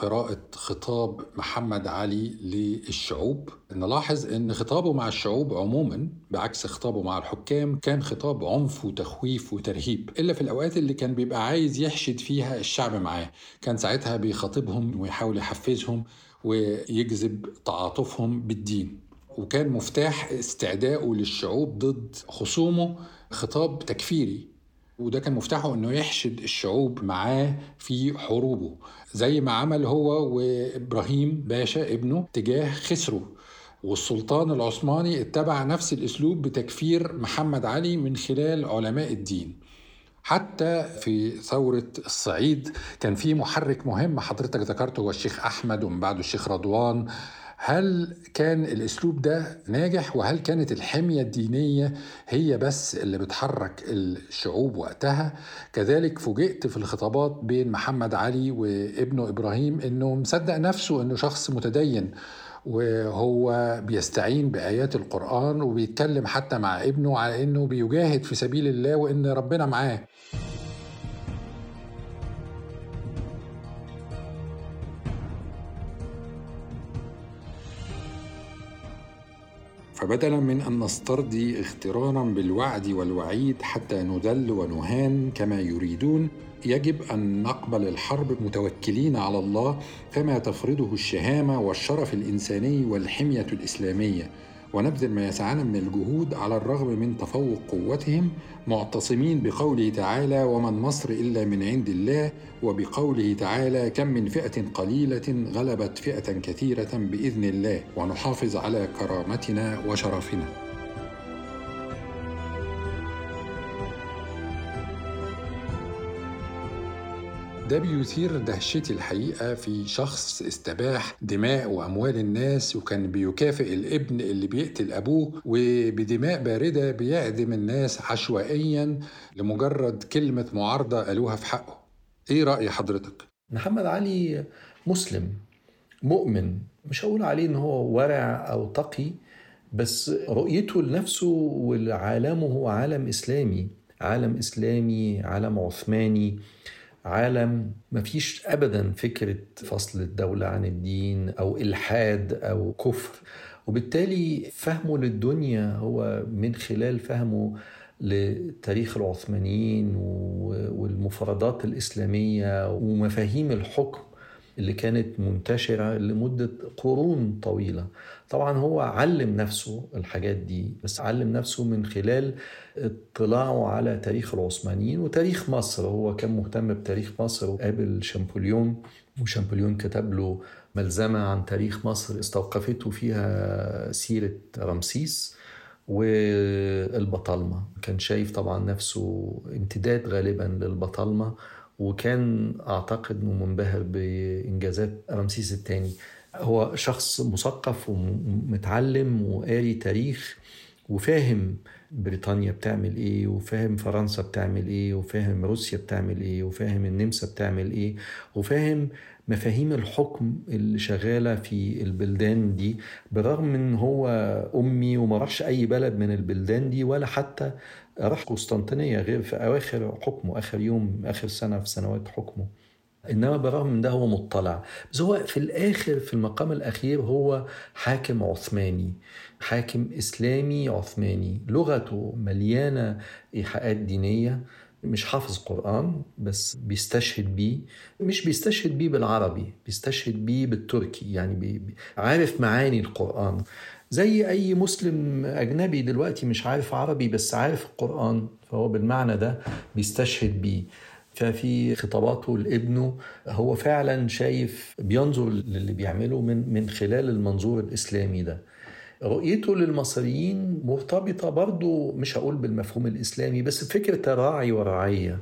بقراءة خطاب محمد علي للشعوب. نلاحظ إن خطابه مع الشعوب عموما بعكس خطابه مع الحكام كان خطاب عنف وتخويف وترهيب. إلا في الأوقات اللي كان بيبقى عايز يحشد فيها الشعب معاه. كان ساعتها بيخاطبهم ويحاول يحفزهم ويجذب تعاطفهم بالدين. وكان مفتاح استعدائه للشعوب ضد خصومه. خطاب تكفيري. وده كان مفتاحه إنه يحشد الشعوب معاه في حروبه. زي ما عمل هو وإبراهيم باشا ابنه تجاه خسرو. والسلطان العثماني اتبع نفس الأسلوب بتكفير محمد علي من خلال علماء الدين. حتى في ثورة الصعيد كان في محرك مهم حضرتك ذكرته هو الشيخ أحمد ومن بعده الشيخ رضوان. هل كان الأسلوب ده ناجح؟ وهل كانت الحمية الدينية هي بس اللي بتحرك الشعوب وقتها؟ كذلك فوجئت في الخطابات بين محمد علي وابنه إبراهيم إنه مصدق نفسه إنه شخص متدين وهو بيستعين بآيات القرآن وبيتكلم حتى مع ابنه على إنه بيجاهد في سبيل الله وإن ربنا معاه. فبدلا من أن نسترضي اغترارا بالوعد والوعيد حتى نذل ونهان كما يريدون يجب أن نقبل الحرب متوكلين على الله كما تفرضه الشهامة والشرف الإنساني والحمية الإسلامية. ونبذل ما يسعنا من الجهود على الرغم من تفوق قوتهم معتصمين بقوله تعالى وما النصر إلا من عند الله وبقوله تعالى كم من فئة قليلة غلبت فئة كثيرة بإذن الله ونحافظ على كرامتنا وشرفنا. ده بيثير دهشتي الحقيقة في شخص استباح دماء وأموال الناس وكان بيكافئ الابن اللي بيقتل أبوه وبدماء باردة بيعدم الناس عشوائيا لمجرد كلمة معارضة قالوها في حقه إيه رأي حضرتك؟ محمد علي مسلم مؤمن مش هقول عليه إن هو ورع أو تقي بس رؤيته لنفسه ولعالمه هو عالم إسلامي عالم إسلامي عالم عثماني عالم ما فيش ابدا فكرة فصل الدولة عن الدين أو إلحاد أو كفر. وبالتالي فهمه للدنيا هو من خلال فهمه لتاريخ العثمانيين والمفردات الإسلامية ومفاهيم الحكم اللي كانت منتشرة لمدة قرون طويلة. طبعا هو علم نفسه الحاجات دي بس علم نفسه من خلال اطلاعه على تاريخ العثمانيين وتاريخ مصر. هو كان مهتم بتاريخ مصر وقابل شامبوليون وشامبوليون كتب له ملزمة عن تاريخ مصر استوقفته فيها سيرة رمسيس والبطالمة كان شايف طبعا نفسه امتداد غالبا للبطالمة وكان أعتقد إنه منبهر بإنجازات رمسيس الثاني هو شخص مثقف ومتعلم وقاري تاريخ وفاهم بريطانيا بتعمل إيه وفاهم فرنسا بتعمل إيه وفاهم روسيا بتعمل إيه وفاهم النمسا بتعمل إيه وفاهم مفاهيم الحكم اللي شغالة في البلدان دي برغم إن هو أمي وما راحش أي بلد من البلدان دي ولا حتى راح قسطنطينية غير في أواخر حكمه آخر يوم آخر سنة في سنوات حكمه. إنما بالرغم من ده هو مطلع. بس هو في الآخر في المقام الأخير هو حاكم عثماني. حاكم إسلامي عثماني. لغته مليانة إيحاءات دينية. مش حافظ قرآن بس بيستشهد بيه. مش بيستشهد بيه بالعربي بيستشهد بيه بالتركي. يعني بي عارف معاني القرآن. زي أي مسلم أجنبي دلوقتي مش عارف عربي بس عارف القرآن فهو بالمعنى ده بيستشهد بيه. ففي خطاباته لابنه هو فعلا شايف بينظر للي بيعمله من من خلال المنظور الإسلامي ده. رؤيته للمصريين مرتبطة برضو مش هقول بالمفهوم الإسلامي بس فكرة الراعي والرعية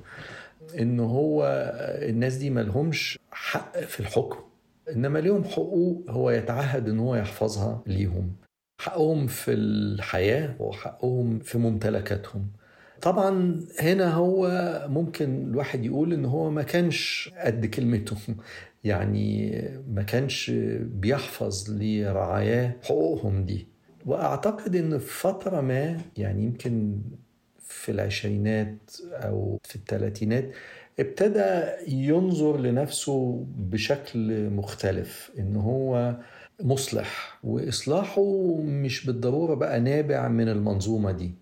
إن هو الناس دي ملهمش حق في الحكم إنما ليهم حقوق هو يتعهد إن هو يحفظها ليهم. حقهم في الحياة وحقهم في ممتلكاتهم. طبعا هنا هو ممكن الواحد يقول إن هو ما كانش قد كلمته. يعني ما كانش بيحفظ لرعاياه حقوقهم دي. وأعتقد إن في فترة ما يعني يمكن في العشرينات أو في الثلاثينات ابتدى ينظر لنفسه بشكل مختلف إن هو مصلح وإصلاحه مش بالضرورة بقى نابع من المنظومة دي.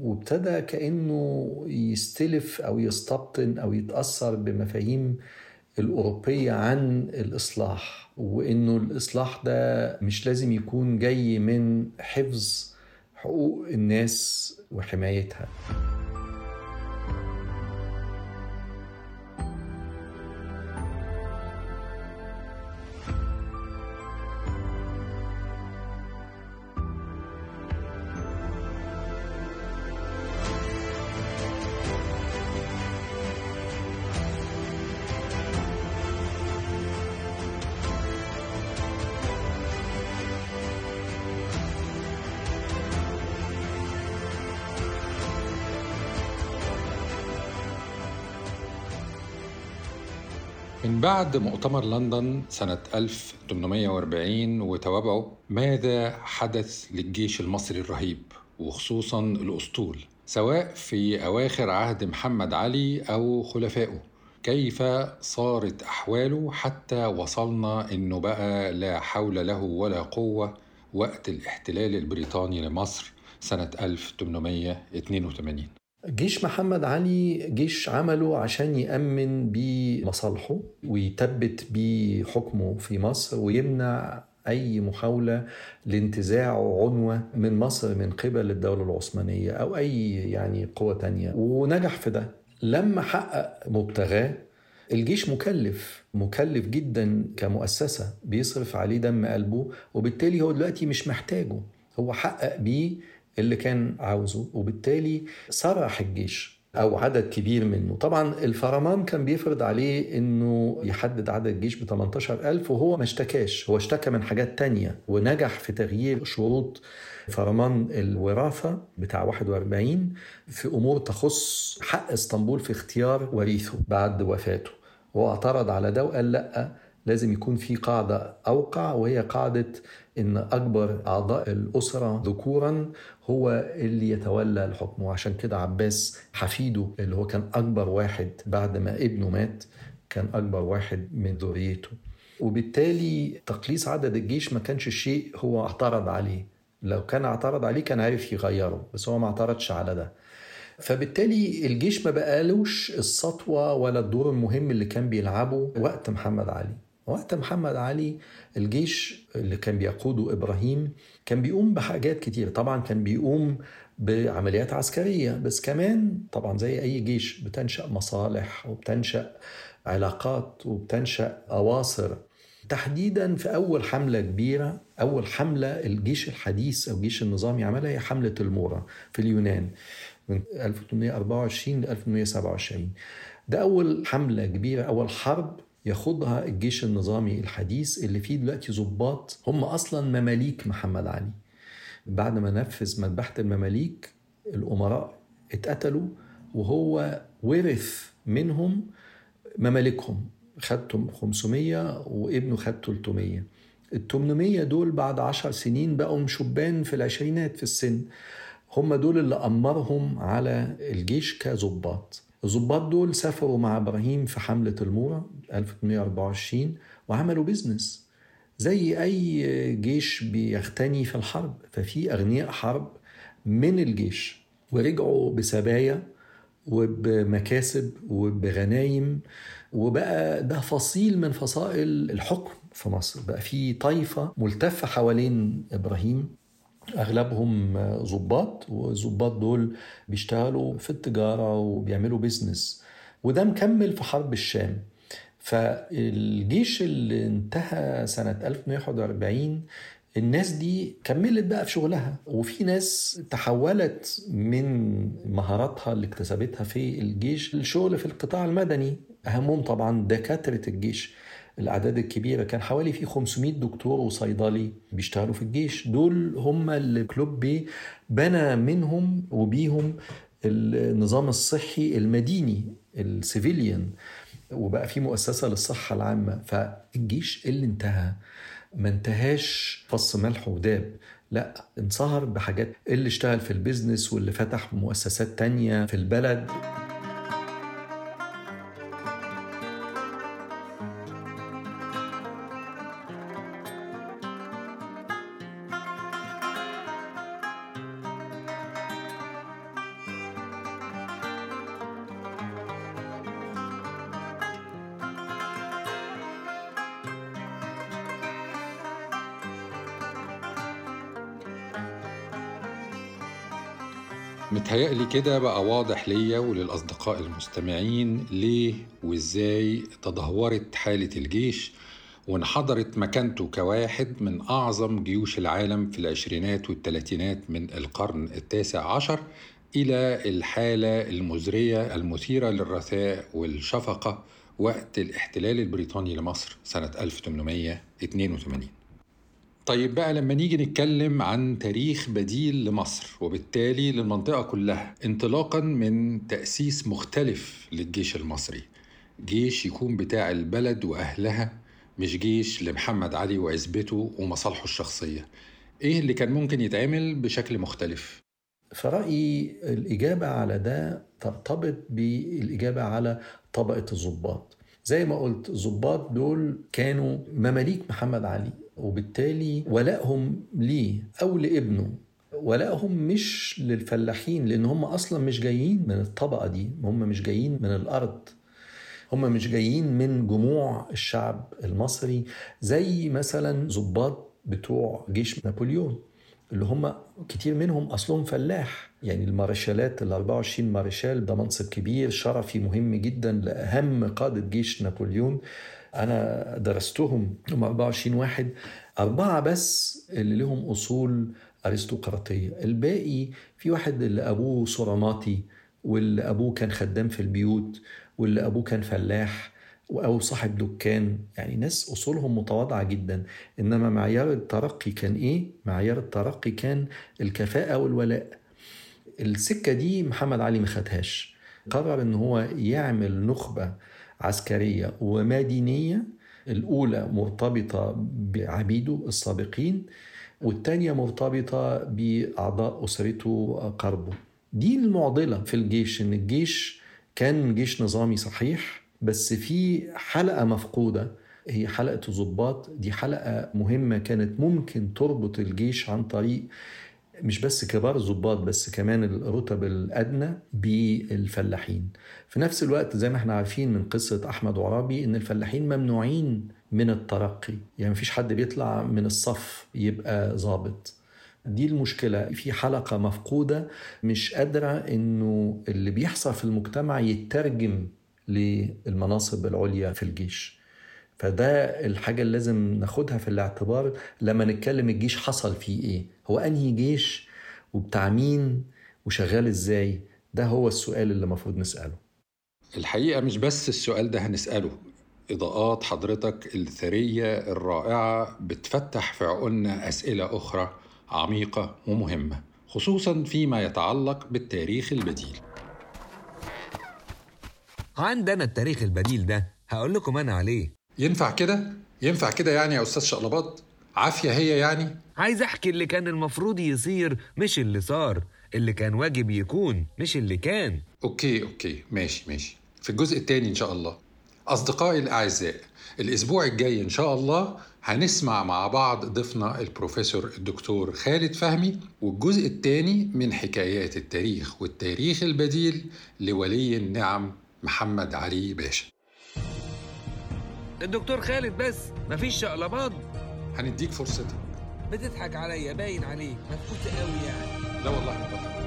وابتدى كأنه يستلف أو يستبطن أو يتأثر بمفاهيم الأوروبية عن الإصلاح وإنه الإصلاح ده مش لازم يكون جاي من حفظ حقوق الناس وحمايتها. بعد مؤتمر لندن سنة 1840 وتوابعه ماذا حدث للجيش المصري الرهيب وخصوصا الأسطول سواء في أواخر عهد محمد علي أو خلفائه؟ كيف صارت أحواله حتى وصلنا إنه بقى لا حول له ولا قوة وقت الاحتلال البريطاني لمصر سنة 1882 جيش محمد علي جيش عمله عشان يأمن بمصالحه ويثبت بحكمه في مصر ويمنع أي محاولة لانتزاع عنوة من مصر من قبل الدولة العثمانية أو أي يعني قوة تانية. ونجح في ده. لما حقق مبتغاه الجيش مكلف مكلف جدا كمؤسسة بيصرف عليه دم قلبه وبالتالي هو دلوقتي مش محتاجه. هو حقق بيه اللي كان عاوزه وبالتالي سرح الجيش أو عدد كبير منه. طبعا الفرمان كان بيفرض عليه إنه يحدد عدد الجيش ب 18000 وهو ما اشتكاش. هو اشتكى من حاجات تانية ونجح في تغيير شروط فرمان الوراثة بتاع 41 في أمور تخص حق إسطنبول في اختيار وريثه بعد وفاته. هو اعترض على ده وقال لأ لازم يكون في قاعدة أوقع وهي قاعدة إن أكبر أعضاء الأسرة ذكورا هو اللي يتولى الحكم. وعشان كده عباس حفيده اللي هو كان أكبر واحد بعد ما ابنه مات كان أكبر واحد من ذريته. وبالتالي تقليص عدد الجيش ما كانش شيء هو اعترض عليه. لو كان اعترض عليه كان عارف يغيره بس هو ما اعترضش على ده. فبالتالي الجيش ما بقالوش السطوة ولا الدور المهم اللي كان بيلعبه وقت محمد علي. وقت محمد علي الجيش اللي كان بيقوده إبراهيم كان بيقوم بحاجات كتير طبعا كان بيقوم بعمليات عسكرية بس كمان طبعا زي أي جيش بتنشأ مصالح وبتنشأ علاقات وبتنشأ أواصر. تحديدا في أول حملة كبيرة أول حملة الجيش الحديث أو الجيش النظامي عملها هي حملة المورا في اليونان من 1824 ل 1827 ده أول حملة كبيرة أول حرب يخوضها الجيش النظامي الحديث اللي فيه دلوقتي ضباط هم أصلا مماليك محمد علي. بعد ما نفذ مذبحة المماليك الأمراء اتقتلوا وهو ورث منهم ممالكهم. خدتهم 500 وابنه خد 300 ال 800 دول بعد 10 سنين بقوا شبان في العشرينات في السن. هم دول اللي أمرهم على الجيش كظباط الظباط دول سافروا مع إبراهيم في حملة المورا 1824 وعملوا بيزنس زي أي جيش بيغتني في الحرب ففي أغنياء حرب من الجيش ورجعوا بسبايا وبمكاسب وبغنايم وبقى ده فصيل من فصائل الحكم في مصر. بقى في طائفة ملتفة حوالين إبراهيم. أغلبهم ضباط والضباط دول بيشتغلوا في التجارة وبيعملوا بيزنس وده مكمل في حرب الشام. فالجيش اللي انتهى سنة 1141 الناس دي كملت بقى في شغلها. وفي ناس تحولت من مهاراتها اللي اكتسبتها في الجيش للشغل في القطاع المدني. أهمهم طبعا دكاترة الجيش. الأعداد الكبيرة كان حوالي في 500 دكتور وصيدلي بيشتغلوا في الجيش. دول هم اللي كلوب بنى منهم وبيهم النظام الصحي المديني ال civilian. وبقى في مؤسسة للصحة العامة. فالجيش اللي انتهى ما انتهاش فص ملح وداب. لا انصهر بحاجات. اللي اشتغل في ال business واللي فتح مؤسسات تانية في البلد. كده بقى واضح ليا وللأصدقاء المستمعين ليه وإزاي تدهورت حالة الجيش وانحدرت مكانته كواحد من أعظم جيوش العالم في العشرينات والثلاثينات من القرن التاسع عشر إلى الحالة المزرية المثيرة للرثاء والشفقة وقت الاحتلال البريطاني لمصر سنة 1882 طيب بقى لما نيجي نتكلم عن تاريخ بديل لمصر وبالتالي للمنطقة كلها انطلاقا من تأسيس مختلف للجيش المصري. جيش يكون بتاع البلد وأهلها مش جيش لمحمد علي وعزبته ومصالحه الشخصية. إيه اللي كان ممكن يتعمل بشكل مختلف؟ فرأيي الإجابة على ده ترتبط بالإجابة على طبقة الضباط. زي ما قلت الضباط دول كانوا مماليك محمد علي. وبالتالي ولائهم ليه أو لابنه. ولائهم مش للفلاحين لأن هم أصلا مش جايين من الطبقة دي هم مش جايين من الأرض. هم مش جايين من جموع الشعب المصري زي مثلا ضباط بتوع جيش نابليون اللي هم كتير منهم أصلهم فلاح. يعني المارشالات ال 24 مارشال ده منصب كبير شرفي مهم جدا لأهم قادة جيش نابليون. أنا درستهم هم 24 واحد. أربعة بس اللي لهم أصول أرستقراطية. الباقي في واحد اللي أبوه صراماتي واللي أبوه كان خدام في البيوت واللي أبوه كان فلاح أو صاحب دكان. يعني ناس أصولهم متواضعة جدا. إنما معيار الترقي كان إيه؟ معيار الترقي كان الكفاءة والولاء. السكة دي محمد علي ما خدهاش. قرر إن هو يعمل نخبة عسكرية ومدينيه الأولى مرتبطة بعبيده السابقين والثانية مرتبطة بأعضاء أسرته قربه دي المعضلة في الجيش إن الجيش كان جيش نظامي صحيح بس في حلقة مفقودة هي حلقة الضباط. دي حلقة مهمة كانت ممكن تربط الجيش عن طريق مش بس كبار الضباط بس كمان الرتب الأدنى بالفلاحين. في نفس الوقت زي ما إحنا عارفين من قصة أحمد عرابي إن الفلاحين ممنوعين من الترقي. يعني مفيش حد بيطلع من الصف يبقى ضابط. دي المشكلة. في حلقة مفقودة مش قادرة إنه اللي بيحصل في المجتمع يترجم للمناصب العليا في الجيش. فده الحاجة اللي لازم ناخدها في الاعتبار لما نتكلم الجيش حصل فيه إيه. هو أنهي جيش وبتاع مين وشغال إزاي؟ ده هو السؤال اللي المفروض نسأله. الحقيقة مش بس السؤال ده هنسأله إضاءات حضرتك الثرية الرائعة بتفتح في عقولنا أسئلة أخرى عميقة ومهمة خصوصا فيما يتعلق بالتاريخ البديل. عندنا التاريخ البديل ده هقول لكم أنا عليه. ينفع كده؟ ينفع كده يعني يا أستاذ شقلباط؟ عافية هي يعني؟ عايز أحكي اللي كان المفروض يصير مش اللي صار اللي كان واجب يكون مش اللي كان أوكي أوكي ماشي ماشي في الجزء الثاني إن شاء الله أصدقائي الأعزاء الأسبوع الجاي إن شاء الله هنسمع مع بعض ضيفنا البروفيسور الدكتور خالد فهمي والجزء الثاني من حكايات التاريخ والتاريخ البديل لولي النعم محمد علي باشا الدكتور خالد بس مفيش شقلباض هنديك فرصتك بتضحك عليا باين عليك. مفقوس قوي يعني. لا والله ما.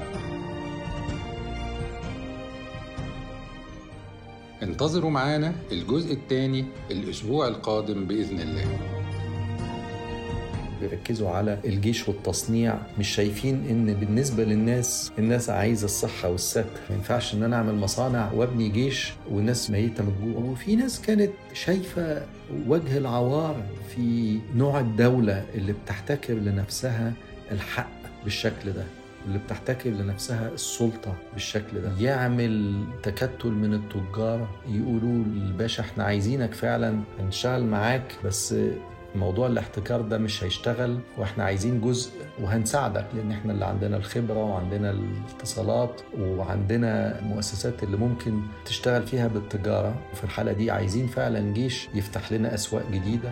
انتظروا معانا الجزء الثاني الأسبوع القادم بإذن الله. بيركزوا على الجيش والتصنيع مش شايفين إن بالنسبة للناس الناس عايزة الصحة والستر ما ينفعش إن أنا أعمل مصانع وأبني جيش والناس ميتة من الجوع. وفي ناس كانت شايفة وجه العوار في نوع الدولة اللي بتحتكر لنفسها الحق بالشكل ده اللي بتحتكر لنفسها السلطة بالشكل ده. يعمل تكتل من التجار يقولوا للباشا إحنا عايزينك فعلا هنشتغل معاك بس موضوع الاحتكار ده مش هيشتغل وإحنا عايزين جزء وهنساعدك لأن إحنا اللي عندنا الخبرة وعندنا الاتصالات وعندنا مؤسسات اللي ممكن تشتغل فيها بالتجارة. وفي الحالة دي عايزين فعلا جيش يفتح لنا أسواق جديدة.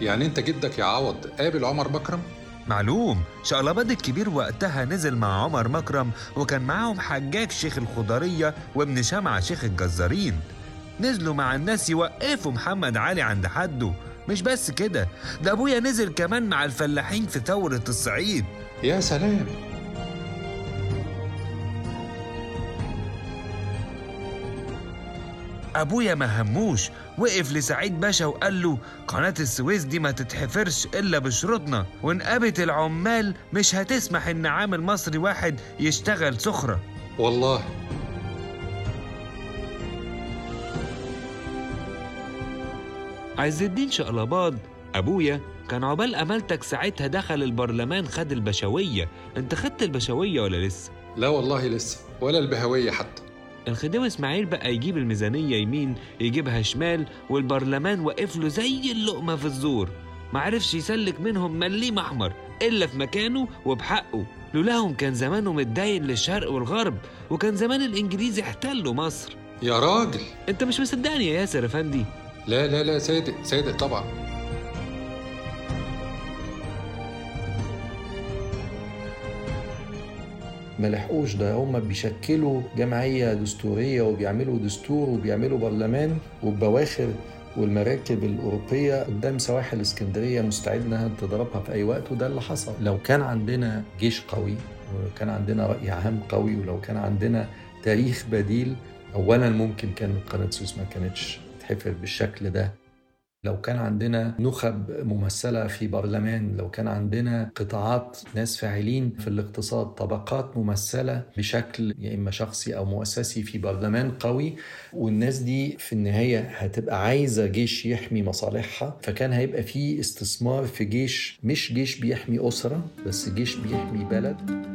يعني انت جدك يا عوض قابل عمر مكرم معلوم. شقلباض الكبير وقتها نزل مع عمر مكرم وكان معاهم حجاج شيخ الخضرية وابن شمعة شيخ الجزارين. نزلوا مع الناس يوقفوا محمد علي عند حده. مش بس كده ده أبويا نزل كمان مع الفلاحين في ثورة الصعيد. يا سلام! أبويا ما هموش وقف لسعيد باشا وقال له قناة السويس دي ما تتحفرش إلا بشروطنا ونقابة العمال مش هتسمح إن عامل مصري واحد يشتغل سخرة. والله. عز الدين شقلباض أبويا كان عقبال أمالتك ساعتها دخل البرلمان خد البشوية. أنت خدت البشوية ولا لسه؟ لا والله لسه ولا البهوية حتى. الخديوي إسماعيل بقى يجيب الميزانية يمين يجيبها شمال والبرلمان واقف له زي اللقمة في الزور. معرفش يسلك منهم مليم أحمر إلا في مكانه وبحقه. لولاهم كان زمانه متداين للشرق والغرب وكان زمان الإنجليز احتلوا مصر. يا راجل. أنت مش مصدقني يا ياسر أفندي؟ لا لا لا صادق صادق طبعا. ما لحقوش ده. هم بيشكلوا جمعية دستورية وبيعملوا دستور وبيعملوا برلمان وبواخر والمراكب الأوروبية قدام سواحل اسكندرية مستعدة إنها تضربها في أي وقت وده اللي حصل. لو كان عندنا جيش قوي ولو كان عندنا رأي عام قوي ولو كان عندنا تاريخ بديل أولا ممكن كان قناة سويس ما كانتش تحفر بالشكل ده. لو كان عندنا نخب ممثلة في برلمان لو كان عندنا قطاعات ناس فاعلين في الاقتصاد طبقات ممثلة بشكل يا إما شخصي أو مؤسسي في برلمان قوي والناس دي في النهاية هتبقى عايزة جيش يحمي مصالحها فكان هيبقى في استثمار في جيش مش جيش بيحمي أسرة بس جيش بيحمي بلد.